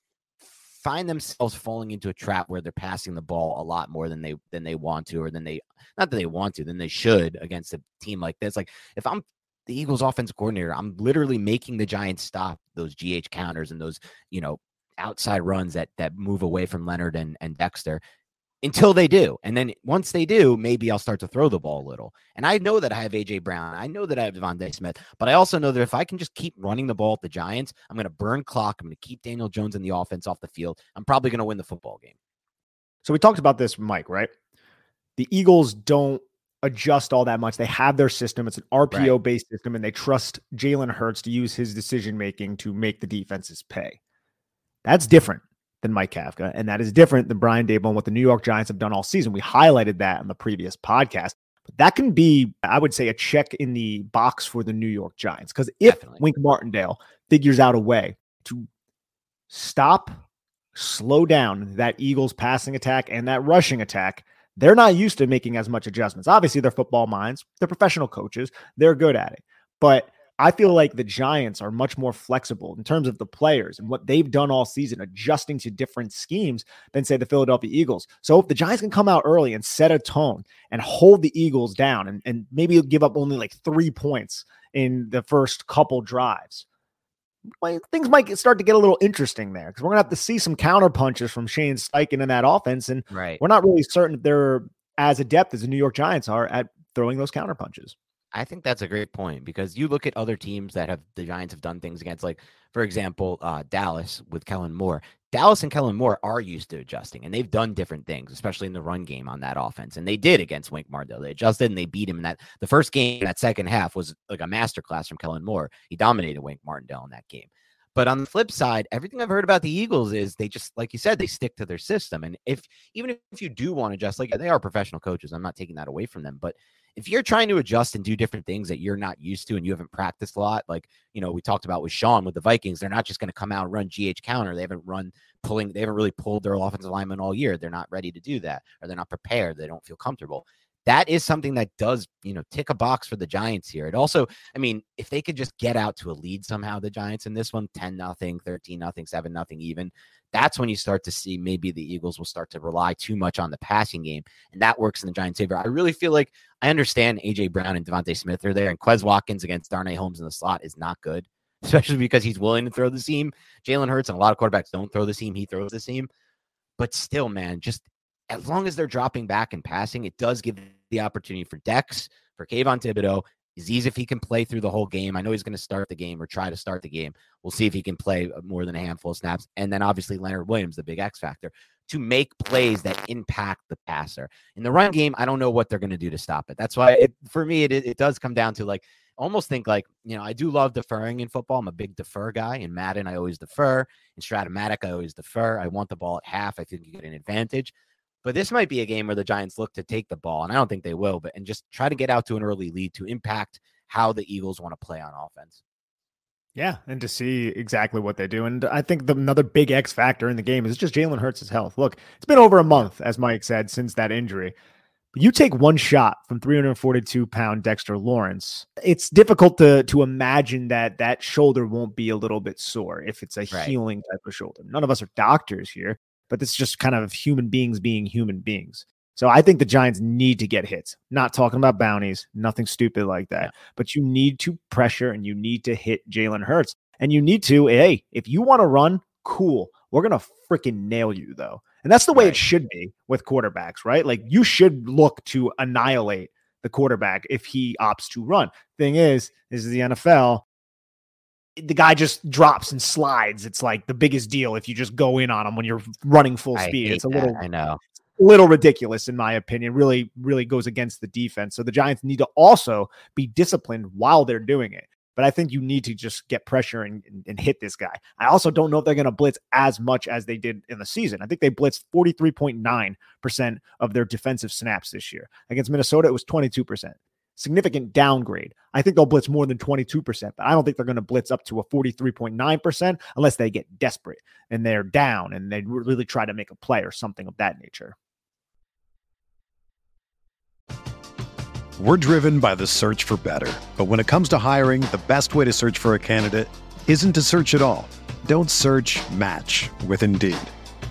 find themselves falling into a trap where they're passing the ball a lot more than they than they want to or than they not that they want to than they should against a team like this. Like if i'm the eagles offensive coordinator i'm literally making the giants stop those gh counters and those you know outside runs that that move away from leonard and, and dexter until they do. And then once they do, maybe I'll start to throw the ball a little. And I know that I have AJ Brown. I know that I have DeVonta Smith, but I also know that if I can just keep running the ball at the Giants, I'm going to burn clock. I'm going to keep Daniel Jones in the offense off the field. I'm probably going to win the football game. So we talked about this, Mike, right? The Eagles don't adjust all that much. They have their system. It's an RPO based right. system, and they trust Jalen Hurts to use his decision making to make the defenses pay. That's different than Mike Kafka, and that is different than Brian Daboll and what the New York Giants have done all season. We highlighted that in the previous podcast. But that can be, I would say, a check in the box for the New York Giants. Because if Definitely. Wink Martindale figures out a way to stop, slow down that Eagles passing attack and that rushing attack, they're not used to making as much adjustments. Obviously, they're football minds, they're professional coaches, they're good at it. But I feel like the Giants are much more flexible in terms of the players and what they've done all season, adjusting to different schemes than, say, the Philadelphia Eagles. So if the Giants can come out early and set a tone and hold the Eagles down and, and maybe give up only like three points in the first couple drives, well, things might start to get a little interesting there because we're going to have to see some counter punches from Shane Steichen in that offense. And right. we're not really certain if they're as adept as the New York Giants are at throwing those counter punches. I think that's a great point because you look at other teams that have the Giants have done things against, like for example, uh, Dallas with Kellen Moore. Dallas and Kellen Moore are used to adjusting, and they've done different things, especially in the run game on that offense. And they did against Wink Martindale. They adjusted and they beat him. In that the first game, that second half was like a masterclass from Kellen Moore. He dominated Wink Martindale in that game. But on the flip side, everything I've heard about the Eagles is they just, like you said, they stick to their system. And if even if you do want to adjust, like they are professional coaches, I'm not taking that away from them. But if you're trying to adjust and do different things that you're not used to and you haven't practiced a lot, like you know we talked about with Sean with the Vikings, they're not just going to come out and run GH counter. They haven't run pulling, they haven't really pulled their offensive lineman all year. They're not ready to do that, or they're not prepared. They don't feel comfortable that is something that does, you know, tick a box for the Giants here. It also, I mean, if they could just get out to a lead somehow, the Giants in this one, 10 nothing, 13 nothing, 7 nothing even, that's when you start to see maybe the Eagles will start to rely too much on the passing game. And that works in the Giants' favor. I really feel like I understand AJ Brown and DeVonta Smith are there, and Quez Watkins against Darnay Holmes in the slot is not good, *laughs* especially because he's willing to throw the seam. Jalen Hurts and a lot of quarterbacks don't throw the seam, he throws the seam. But still, man, just as long as they're dropping back and passing, it does give the opportunity for Dex, for Kayvon Thibodeaux. Azeez, if he can play through the whole game, I know he's going to start the game or try to start the game. We'll see if he can play uh, more than a handful of snaps. And then obviously Leonard Williams, the big X factor, to make plays that impact the passer. In the run game, I don't know what they're going to do to stop it. That's why, it, for me, it, it does come down to like, almost think like, you know, I do love deferring in football. I'm a big defer guy. In Madden, I always defer. In Strat-O-Matic, I always defer. I want the ball at half. I think you get an advantage. But this might be a game where the Giants look to take the ball, and I don't think they will, but and just try to get out to an early lead to impact how the Eagles want to play on offense. Yeah, and to see exactly what they do. And I think the, another big X factor in the game is just Jalen Hurts' health. Look, it's been over a month, as Mike said, since that injury. But you take one shot from 342 pound Dexter Lawrence. It's difficult to to imagine that that shoulder won't be a little bit sore if it's a right. healing type of shoulder. None of us are doctors here, but it's just kind of human beings being human beings. So I think the Giants need to get hits. Not talking about bounties, nothing stupid like that. Yeah. But you need to pressure and you need to hit Jalen Hurts. And you need to, hey, if you want to run, cool. We're gonna freaking nail you though. And that's the way right. it should be with quarterbacks, right? Like you should look to annihilate the quarterback if he opts to run. Thing is, this is the NFL the guy just drops and slides. It's like the biggest deal if you just go in on him when you're running full speed. It's a that. little I know. Little ridiculous in my opinion. Really, really goes against the defense. So the Giants need to also be disciplined while they're doing it. But I think you need to just get pressure and, and, and hit this guy. I also don't know if they're going to blitz as much as they did in the season. I think they blitzed 43.9% of their defensive snaps this year. Against Minnesota, it was 22% significant downgrade. I think they'll blitz more than 22%, but I don't think they're going to blitz up to a 43.9% unless they get desperate and they're down and they really try to make a play or something of that nature. We're driven by the search for better. But when it comes to hiring, the best way to search for a candidate isn't to search at all. Don't search match with Indeed.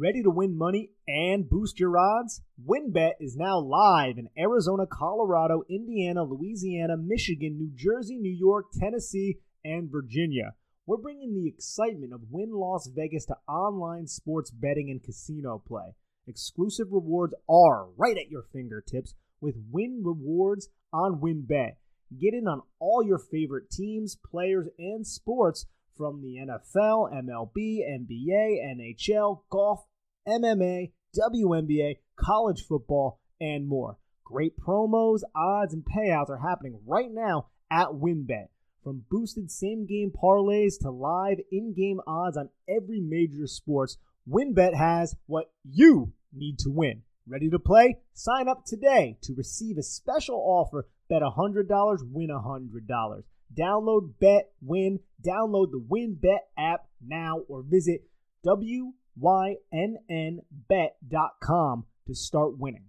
Ready to win money and boost your odds? WynnBet is now live in Arizona, Colorado, Indiana, Louisiana, Michigan, New Jersey, New York, Tennessee, and Virginia. We're bringing the excitement of Wynn Las Vegas to online sports betting and casino play. Exclusive rewards are right at your fingertips with Wynn Rewards on WynnBet. Get in on all your favorite teams, players, and sports from the NFL, MLB, NBA, NHL, golf, MMA, WNBA, college football, and more. Great promos, odds, and payouts are happening right now at WynnBet. From boosted same game parlays to live in game odds on every major sports, WynnBet has what you need to win. Ready to play? Sign up today to receive a special offer Bet $100, win $100. Download Bet Win. Download the WynnBet app now or visit WYNNBet.com to start winning.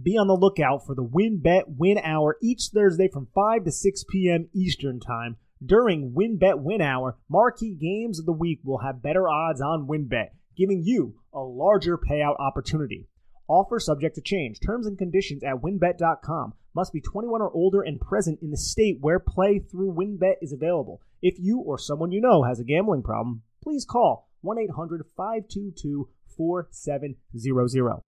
Be on the lookout for the WynnBet Win Hour each Thursday from 5 to 6 p.m. Eastern Time. During WynnBet Win Hour, marquee games of the week will have better odds on WynnBet, giving you a larger payout opportunity. Offer subject to change. Terms and conditions at wynnbet.com. Must be 21 or older and present in the state where play through WynnBet is available. If you or someone you know has a gambling problem, please call 1 800 522 4700.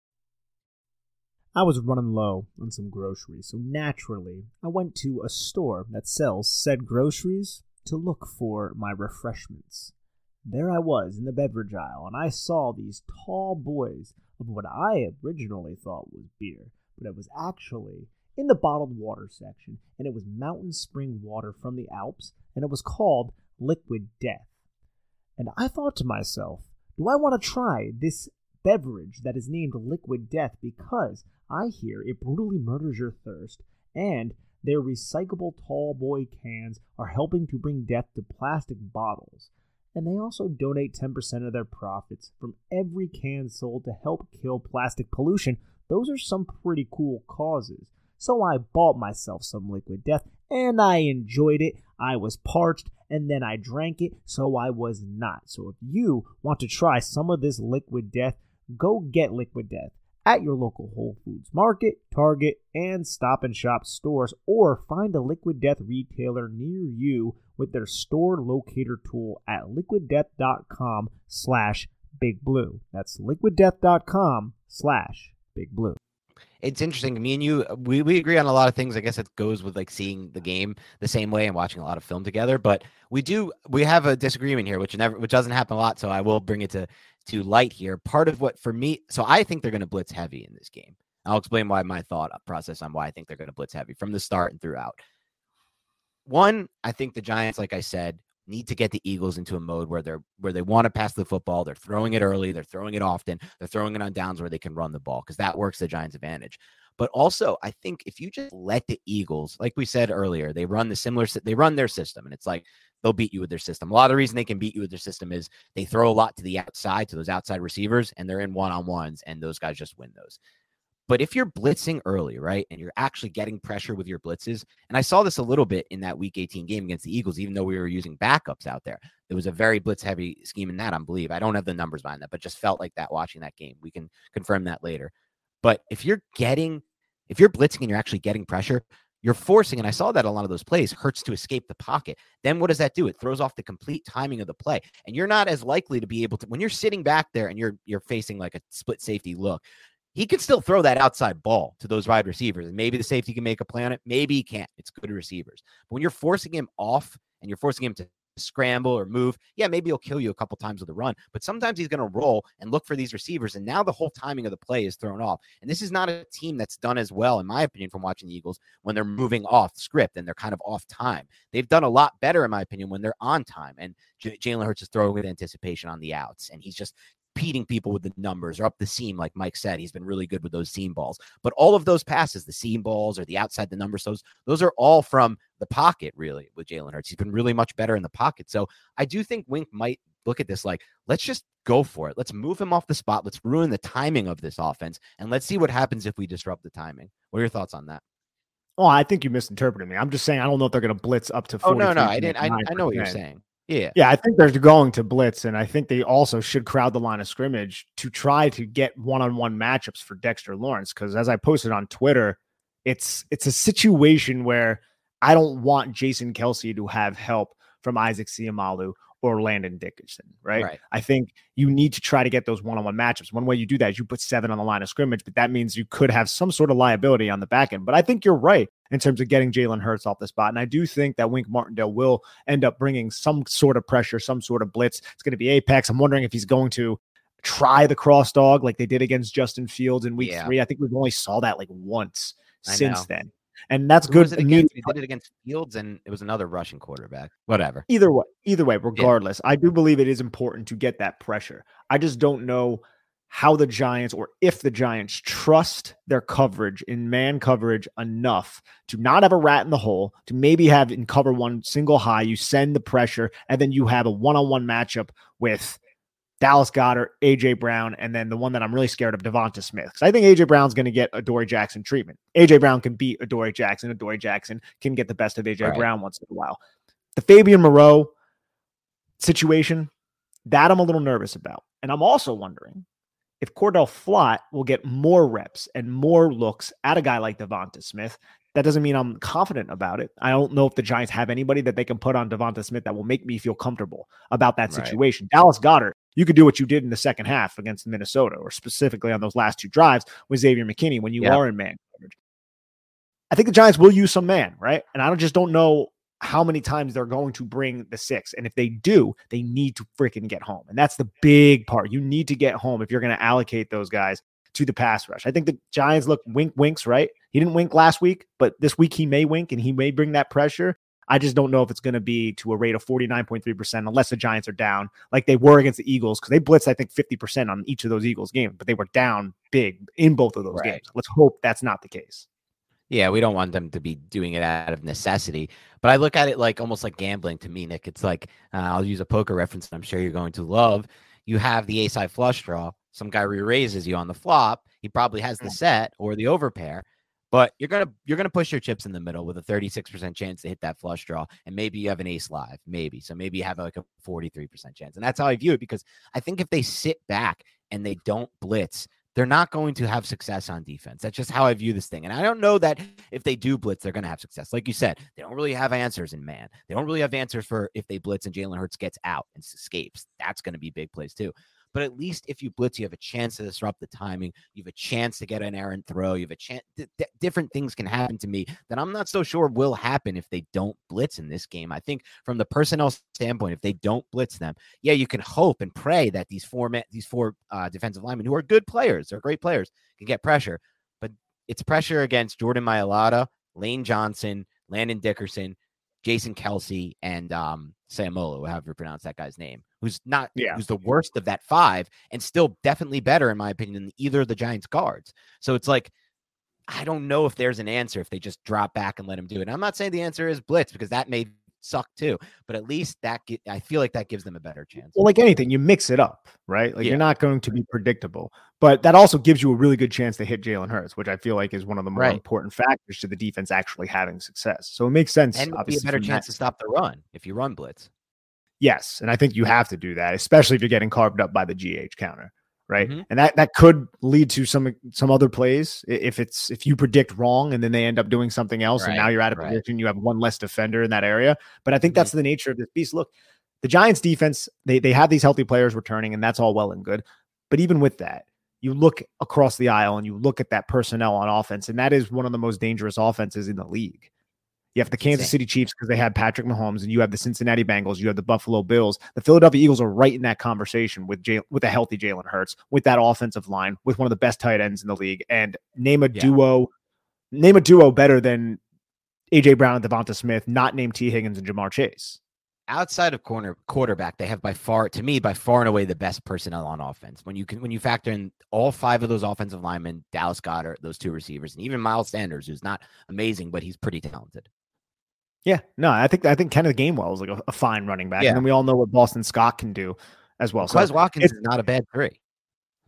I was running low on some groceries, so naturally I went to a store that sells said groceries to look for my refreshments. There I was in the beverage aisle, and I saw these tall boys of what I originally thought was beer, but it was actually in the bottled water section, and it was mountain spring water from the Alps, and it was called Liquid Death. And I thought to myself, do I want to try this beverage that is named Liquid Death because I hear it brutally murders your thirst, and their recyclable tall boy cans are helping to bring death to plastic bottles. And they also donate 10% of their profits from every can sold to help kill plastic pollution. Those are some pretty cool causes. So I bought myself some liquid death and I enjoyed it. I was parched and then I drank it, so I was not. So if you want to try some of this liquid death, go get liquid death at your local Whole Foods Market, Target, and Stop and Shop stores, or find a Liquid Death retailer near you with their store locator tool at liquiddeath.com slash big blue. That's liquiddeath.com slash big blue it's interesting. Me and you, uh, we, we agree on a lot of things. I guess it goes with like seeing the game the same way and watching a lot of film together. But we do we have a disagreement here, which never which doesn't happen a lot. So I will bring it to to light here. Part of what for me, so I think they're going to blitz heavy in this game. I'll explain why my thought process on why I think they're going to blitz heavy from the start and throughout. One, I think the Giants, like I said, need to get the Eagles into a mode where they're where they want to pass the football. They're throwing it early, they're throwing it often, they're throwing it on downs where they can run the ball because that works the Giants' advantage. But also, I think if you just let the Eagles, like we said earlier, they run the similar, they run their system, and it's like they'll beat you with their system. A lot of the reason they can beat you with their system is they throw a lot to the outside, to those outside receivers, and they're in one on ones, and those guys just win those. But if you're blitzing early, right, and you're actually getting pressure with your blitzes, and I saw this a little bit in that Week 18 game against the Eagles, even though we were using backups out there, it was a very blitz heavy scheme in that. I believe I don't have the numbers behind that, but just felt like that watching that game. We can confirm that later. But if you're getting, if you're blitzing and you're actually getting pressure, you're forcing, and I saw that a lot of those plays, Hurts to escape the pocket. Then what does that do? It throws off the complete timing of the play. And you're not as likely to be able to when you're sitting back there and you're you're facing like a split safety look, he could still throw that outside ball to those wide receivers. And maybe the safety can make a play on it. Maybe he can't. It's good receivers. But when you're forcing him off and you're forcing him to scramble or move, yeah, maybe he'll kill you a couple times with a run, but sometimes he's going to roll and look for these receivers. And now the whole timing of the play is thrown off. And this is not a team that's done as well, in my opinion, from watching the Eagles when they're moving off script and they're kind of off time. They've done a lot better, in my opinion, when they're on time. And J- Jalen Hurts is throwing with anticipation on the outs, and he's just beating people with the numbers or up the seam, like Mike said. He's been really good with those seam balls. But all of those passes, the seam balls or the outside the numbers, those those are all from the pocket, really, with Jalen Hurts. He's been really much better in the pocket. So I do think Wink might look at this like, let's just go for it. Let's move him off the spot. Let's ruin the timing of this offense. And let's see what happens if we disrupt the timing. What are your thoughts on that? Oh, I think you misinterpreted me. I'm just saying I don't know if they're going to blitz up to. Oh no, no, I didn't. I, I know what you're saying. Yeah. Yeah, I think they're going to blitz, and I think they also should crowd the line of scrimmage to try to get one-on-one matchups for Dexter Lawrence. Because as I posted on Twitter, it's it's a situation where I don't want Jason Kelce to have help from Isaac Seumalo or Landon Dickerson, right? right? I think you need to try to get those one-on-one matchups. One way you do that is you put seven on the line of scrimmage, but that means you could have some sort of liability on the back end. But I think you're right in terms of getting Jalen Hurts off the spot. And I do think that Wink Martindale will end up bringing some sort of pressure, some sort of blitz. It's going to be apex. I'm wondering if he's going to try the cross dog like they did against Justin Fields in week yeah. three. I think we've only saw that like once I since know. then. And that's Who good. Against? He did it against Fields, and it was another Russian quarterback. Whatever. Either way, either way, regardless, yeah. I do believe it is important to get that pressure. I just don't know how the Giants or if the Giants trust their coverage in man coverage enough to not have a rat in the hole, to maybe have in cover one single high, you send the pressure, and then you have a one on one matchup with Dallas Goedert, AJ Brown, and then the one that I'm really scared of, DeVonta Smith. Because I think AJ Brown's going to get Adoree Jackson treatment. AJ Brown can beat Adoree Jackson. Adoree Jackson can get the best of AJ right. Brown once in a while. The Fabian Moreau situation, that I'm a little nervous about. And I'm also wondering if Cordell Flott will get more reps and more looks at a guy like DeVonta Smith, that doesn't mean I'm confident about it. I don't know if the Giants have anybody that they can put on DeVonta Smith that will make me feel comfortable about that situation. Right. Dallas Goedert, you could do what you did in the second half against Minnesota, or specifically on those last two drives with Xavier McKinney when you yeah. are in man coverage. I think the Giants will use some man, right? And I just don't know how many times they're going to bring the six. And if they do, they need to freaking get home. And that's the big part. You need to get home if you're going to allocate those guys to the pass rush. I think the Giants look wink winks, right? He didn't wink last week, but this week he may wink and he may bring that pressure. I just don't know if it's going to be to a rate of 49.3% unless the Giants are down like they were against the Eagles because they blitzed, I think, 50% on each of those Eagles games, but they were down big in both of those right. games. Let's hope that's not the case. Yeah, we don't want them to be doing it out of necessity. But I look at it like almost like gambling to me, Nick. It's like uh, I'll use a poker reference that I'm sure you're going to love. You have the ace high flush draw. Some guy re-raises you on the flop. He probably has the set or the overpair, but you're gonna you're gonna push your chips in the middle with a 36% chance to hit that flush draw, and maybe you have an ace live, maybe. So maybe you have like a 43% chance, and that's how I view it because I think if they sit back and they don't blitz, they're not going to have success on defense. That's just how I view this thing. And I don't know that if they do blitz, they're going to have success. Like you said, they don't really have answers in man. They don't really have answers for if they blitz and Jalen Hurts gets out and escapes. That's going to be big plays too. But at least if you blitz, you have a chance to disrupt the timing. You have a chance to get an errant throw. You have a chance. different things can happen to me that I'm not so sure will happen if they don't blitz in this game. I think from the personnel standpoint, if they don't blitz them, yeah, you can hope and pray that these four these four uh, defensive linemen who are good players, they're great players, can get pressure. But it's pressure against Jordan Mailata, Lane Johnson, Landon Dickerson, Jason Kelce, and um, Seumalo, however you pronounce that guy's name, who's not eh, yeah. who's the worst of that five, and still definitely better in my opinion than either of the Giants guards. So it's like I don't know if there's an answer if they just drop back and let him do it. And I'm not saying the answer is blitz because that may suck too, but at least that I feel like that gives them a better chance. Well, like anything, you mix it up, right? Like yeah. you're not going to be predictable, but that also gives you a really good chance to hit Jalen Hurts, which I feel like is one of the more right. important factors to the defense actually having success. So it makes sense. And be a better chance that. to stop the run if you run blitz. Yes, and I think you have to do that, especially if you're getting carved up by the GH counter, right? Mm-hmm. And that that could lead to some some other plays if it's if you predict wrong and then they end up doing something else, right, and now you're out of right. position, you have one less defender in that area. But I think mm-hmm. that's the nature of this beast. Look, the Giants defense they they have these healthy players returning, and that's all well and good. But even with that, you look across the aisle and you look at that personnel on offense, and that is one of the most dangerous offenses in the league. You have the Kansas City Chiefs because they had Patrick Mahomes, and you have the Cincinnati Bengals. You have the Buffalo Bills. The Philadelphia Eagles are right in that conversation with Jay, with a healthy Jalen Hurts, with that offensive line, with one of the best tight ends in the league. And name a yeah. duo, name a duo better than AJ Brown and DeVonta Smith, not named Tee Higgins and Ja'Marr Chase. Outside of corner quarterback, they have by far, to me, by far and away the best personnel on offense. When you can, when you factor in all five of those offensive linemen, Dallas Goedert, those two receivers, and even Miles Sanders, who's not amazing, but he's pretty talented. Yeah, no, I think I think Kenneth Gainwell is like a, a fine running back, yeah. and then we all know what Boston Scott can do as well. well so Watkins is not a bad three.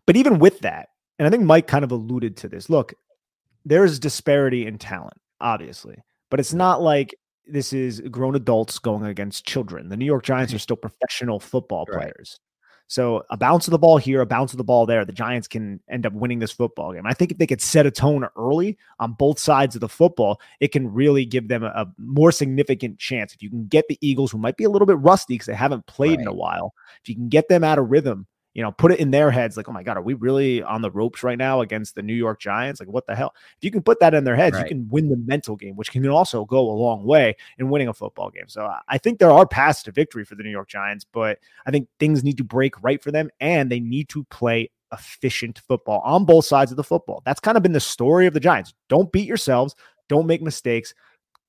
But even with that, and I think Mike kind of alluded to this. Look, there's disparity in talent, obviously, but it's not like this is grown adults going against children. The New York Giants are *laughs* still professional football right. players. So a bounce of the ball here, a bounce of the ball there, the Giants can end up winning this football game. I think if they could set a tone early on both sides of the football, it can really give them a, a more significant chance. If you can get the Eagles, who might be a little bit rusty because they haven't played right. in a while, if you can get them out of rhythm you know, put it in their heads like, oh my God, are we really on the ropes right now against the New York Giants? Like, what the hell? If you can put that in their heads, right. you can win the mental game, which can also go a long way in winning a football game. So I think there are paths to victory for the New York Giants, but I think things need to break right for them and they need to play efficient football on both sides of the football. That's kind of been the story of the Giants. Don't beat yourselves, don't make mistakes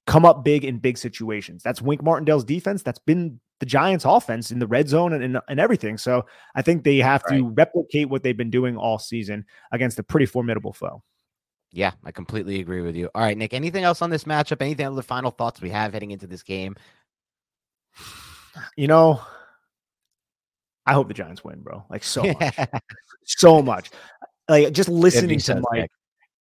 come up big in big situations. That's Wink Martindale's defense. That's been the Giants offense in the red zone and, and, and everything. So I think they have right. to replicate what they've been doing all season against a pretty formidable foe. Yeah, I completely agree with you. All right, Nick, anything else on this matchup? Anything other final thoughts we have heading into this game? You know, I hope the Giants win, bro. Like so much. *laughs* so much. Like just listening to like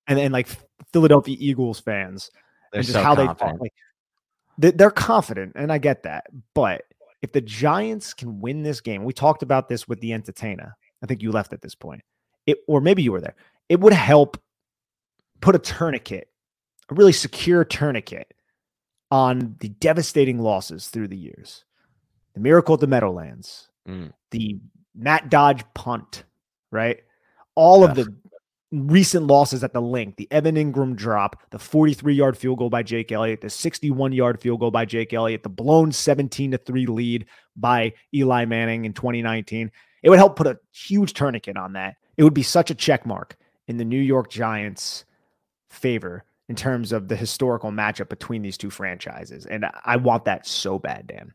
and and like Philadelphia Eagles fans they're and just so how confident. they talk. Like they're confident, and I get that. But if the Giants can win this game, we talked about this with the entertainer. I think you left at this point. It or maybe you were there. It would help put a tourniquet, a really secure tourniquet on the devastating losses through the years. The miracle at the Meadowlands, mm. the Matt Dodge punt, right? All of the recent losses at the Linc, the Evan Engram drop, the 43 yard field goal by Jake Elliott, the 61 yard field goal by Jake Elliott, the blown 17 to 3 lead by Eli Manning in 2019. It would help put a huge tourniquet on that. It would be such a check mark in the New York Giants' favor in terms of the historical matchup between these two franchises. And I want that so bad, Dan.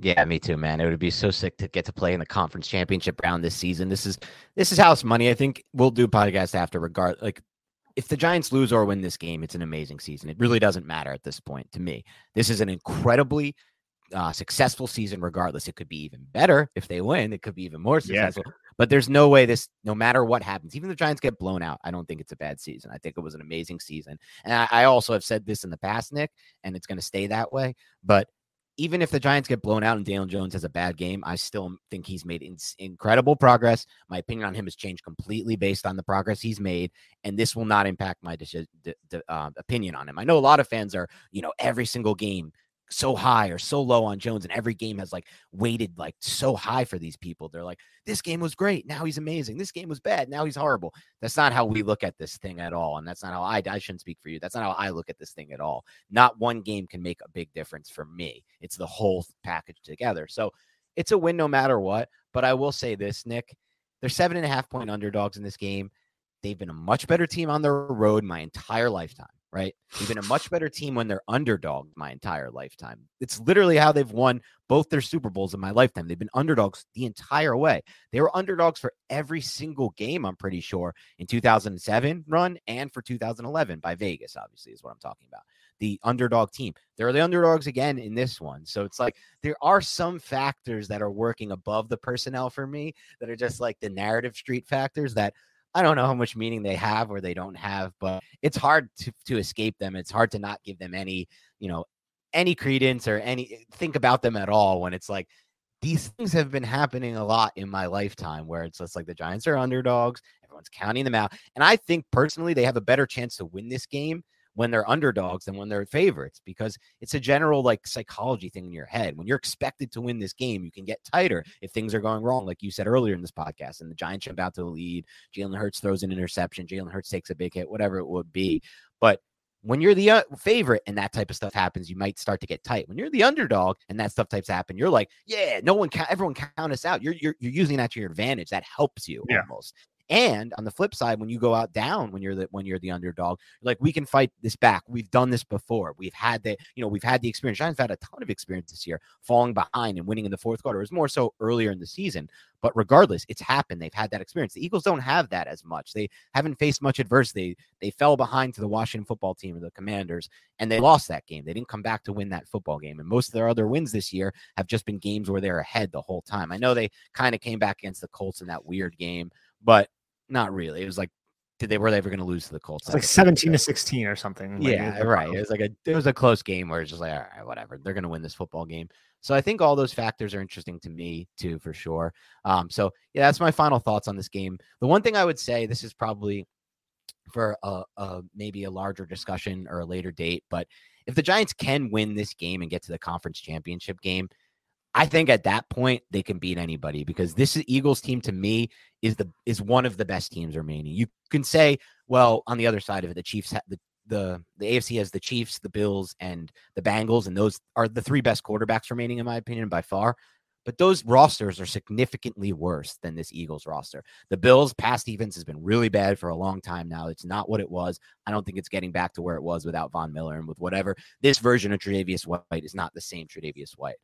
Yeah, me too, man. It would be so sick to get to play in the conference championship round this season. This is this is house money. I think we'll do podcast after regard like if the Giants lose or win this game, it's an amazing season. It really doesn't matter at this point to me. This is an incredibly uh, successful season, regardless. It could be even better if they win. It could be even more successful. Yeah. But there's no way this, no matter what happens, even the Giants get blown out, I don't think it's a bad season. I think it was an amazing season. And I, I also have said this in the past, Nick, and it's going to stay that way. But even if the Giants get blown out and Daniel Jones has a bad game, I still think he's made in- incredible progress. My opinion on him has changed completely based on the progress he's made, and this will not impact my de- de- de- uh, opinion on him. I know a lot of fans are, you know, every single game so high or so low on Jones, and every game has like weighted like so high for these people. They're like, this game was great, now he's amazing. This game was bad, now he's horrible. That's not how we look at this thing at all, and that's not how I. I shouldn't speak for you. That's not how I look at this thing at all. Not one game can make a big difference for me. It's the whole package together. So it's a win no matter what. But I will say this, Nick, they're seven and a half point underdogs in this game. They've been a much better team on the road my entire lifetime right? They've been a much better team when they're underdogs my entire lifetime. It's literally how they've won both their Super Bowls in my lifetime. They've been underdogs the entire way. They were underdogs for every single game, I'm pretty sure, in 2007 run and for 2011 by Vegas, obviously, is what I'm talking about. The underdog team. They're the underdogs again in this one. So it's like there are some factors that are working above the personnel for me that are just like the narrative street factors that I don't know how much meaning they have or they don't have, but it's hard to, to escape them. It's hard to not give them any, you know, any credence or any think about them at all when it's like these things have been happening a lot in my lifetime where it's just like the Giants are underdogs, everyone's counting them out. And I think personally they have a better chance to win this game when they're underdogs than when they're favorites because it's a general like psychology thing in your head. When you're expected to win this game, you can get tighter if things are going wrong, like you said earlier in this podcast. And the Giants jump out to the lead, Jalen Hurts throws an interception, Jalen Hurts takes a big hit, whatever it would be. But when you're the uh, favorite and that type of stuff happens, you might start to get tight. When you're the underdog and that stuff types happen, you're like, yeah, no one, ca- everyone count us out. You're, you're you're using that to your advantage. That helps you yeah. almost. And on the flip side, when you go out down when you're the when you're the underdog, like we can fight this back. We've done this before. We've had the you know we've had the experience. Giants had a ton of experience this year, falling behind and winning in the fourth quarter. It was more so earlier in the season, but regardless, it's happened. They've had that experience. The Eagles don't have that as much. They haven't faced much adversity. They fell behind to the Washington football team or the Commanders, and they lost that game. They didn't come back to win that football game. And most of their other wins this year have just been games where they're ahead the whole time. I know they kind of came back against the Colts in that weird game, but not really. It was like, did they were they ever going to lose to the Colts? It's like seventeen to sixteen or something. Yeah, right. It was like a it was a close game where it's just like, all right, whatever. They're going to win this football game. So I think all those factors are interesting to me too, for sure. Um, so yeah, that's my final thoughts on this game. The one thing I would say, this is probably for a, a maybe a larger discussion or a later date, but if the Giants can win this game and get to the conference championship game, I think at that point they can beat anybody because this Eagles team to me is the is one of the best teams remaining. You can say, well, on the other side of it, the Chiefs ha- the the the AFC has the Chiefs, the Bills, and the Bengals, and those are the three best quarterbacks remaining, in my opinion, by far. But those rosters are significantly worse than this Eagles roster. The Bills' past defense has been really bad for a long time now. It's not what it was. I don't think it's getting back to where it was without Von Miller and with whatever this version of Tre'Davious White is not the same Tre'Davious White.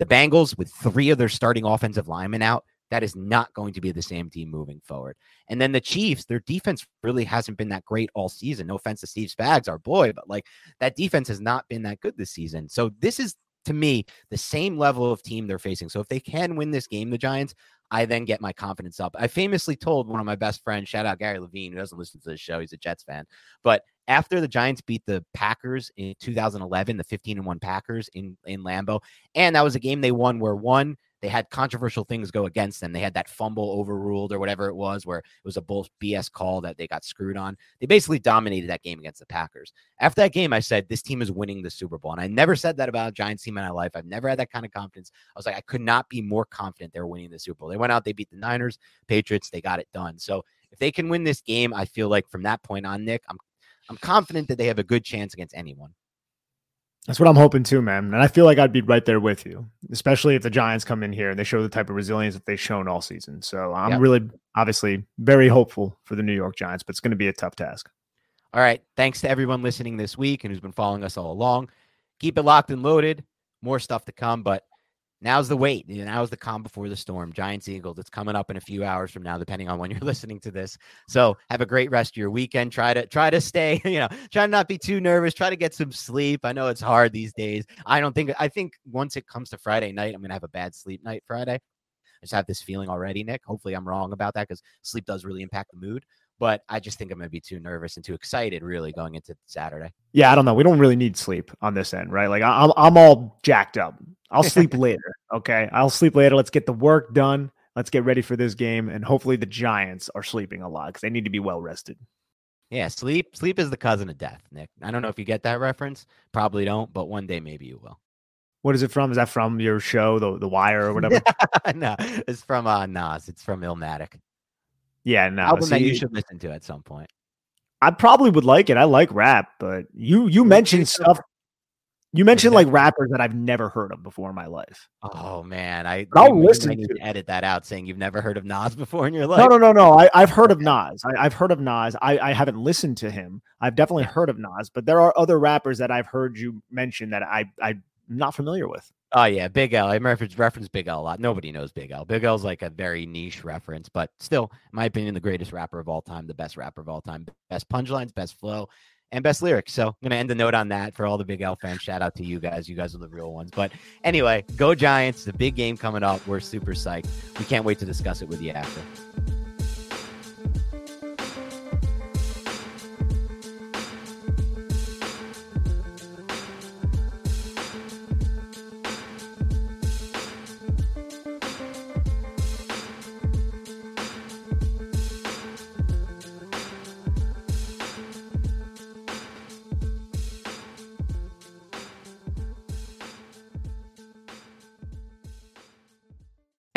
The Bengals, with three of their starting offensive linemen out, that is not going to be the same team moving forward. And then the Chiefs, their defense really hasn't been that great all season. No offense to Steve Spags, our boy, but like that defense has not been that good this season. So this is to me the same level of team they're facing. So if they can win this game, the Giants, I then get my confidence up. I famously told one of my best friends, shout out Gary Levine, who doesn't listen to the show, he's a Jets fan. But after the Giants beat the Packers in 2011, the 15 and 1 Packers in, in Lambeau, and that was a game they won where one, they had controversial things go against them. They had that fumble overruled or whatever it was, where it was a bull BS call that they got screwed on. They basically dominated that game against the Packers. After that game, I said, This team is winning the Super Bowl. And I never said that about a Giants team in my life. I've never had that kind of confidence. I was like, I could not be more confident they're winning the Super Bowl. They went out, they beat the Niners, Patriots, they got it done. So if they can win this game, I feel like from that point on, Nick, I'm I'm confident that they have a good chance against anyone. That's what I'm hoping too, man. And I feel like I'd be right there with you, especially if the Giants come in here and they show the type of resilience that they've shown all season. So I'm yep. really, obviously, very hopeful for the New York Giants, but it's going to be a tough task. All right. Thanks to everyone listening this week and who's been following us all along. Keep it locked and loaded. More stuff to come, but Now's the wait. Now's the calm before the storm. Giants Eagles. It's coming up in a few hours from now, depending on when you're *laughs* listening to this. So have a great rest of your weekend. Try to try to stay, *laughs* you know, try to not be too nervous. Try to get some sleep. I know it's hard these days. I don't think I think once it comes to Friday night, I'm gonna have a bad sleep night Friday. I just have this feeling already, Nick. Hopefully I'm wrong about that because sleep does really impact the mood but I just think I'm going to be too nervous and too excited really going into Saturday. Yeah, I don't know. We don't really need sleep on this end, right? Like I'm I'm all jacked up. I'll sleep *laughs* later. Okay. I'll sleep later. Let's get the work done. Let's get ready for this game. And hopefully the Giants are sleeping a lot because they need to be well rested. Yeah, sleep sleep is the cousin of death, Nick. I don't know if you get that reference. Probably don't, but one day maybe you will. What is it from? Is that from your show, The The Wire or whatever? *laughs* no, it's from uh Nas. It's from Illmatic. Yeah, no. Album see, that you should listen to at some point. I probably would like it. I like rap, but you you mentioned stuff. You mentioned like rappers that I've never heard of before in my life. Oh man, I I'll listen to, to edit that out, saying you've never heard of Nas *laughs* before in your life. No, no, no, no. I, have heard of Nas. I, have heard of Nas. I, I haven't listened to him. I've definitely heard of Nas, but there are other rappers that I've heard you mention that I I'm not familiar with. Oh yeah, Big L. I reference reference Big L a lot. Nobody knows Big L. Big L's like a very niche reference, but still, in my opinion, the greatest rapper of all time, the best rapper of all time, best punchlines, best flow, and best lyrics. So I'm gonna end the note on that for all the Big L fans. Shout out to you guys. You guys are the real ones. But anyway, go Giants. The big game coming up. We're super psyched. We can't wait to discuss it with you after.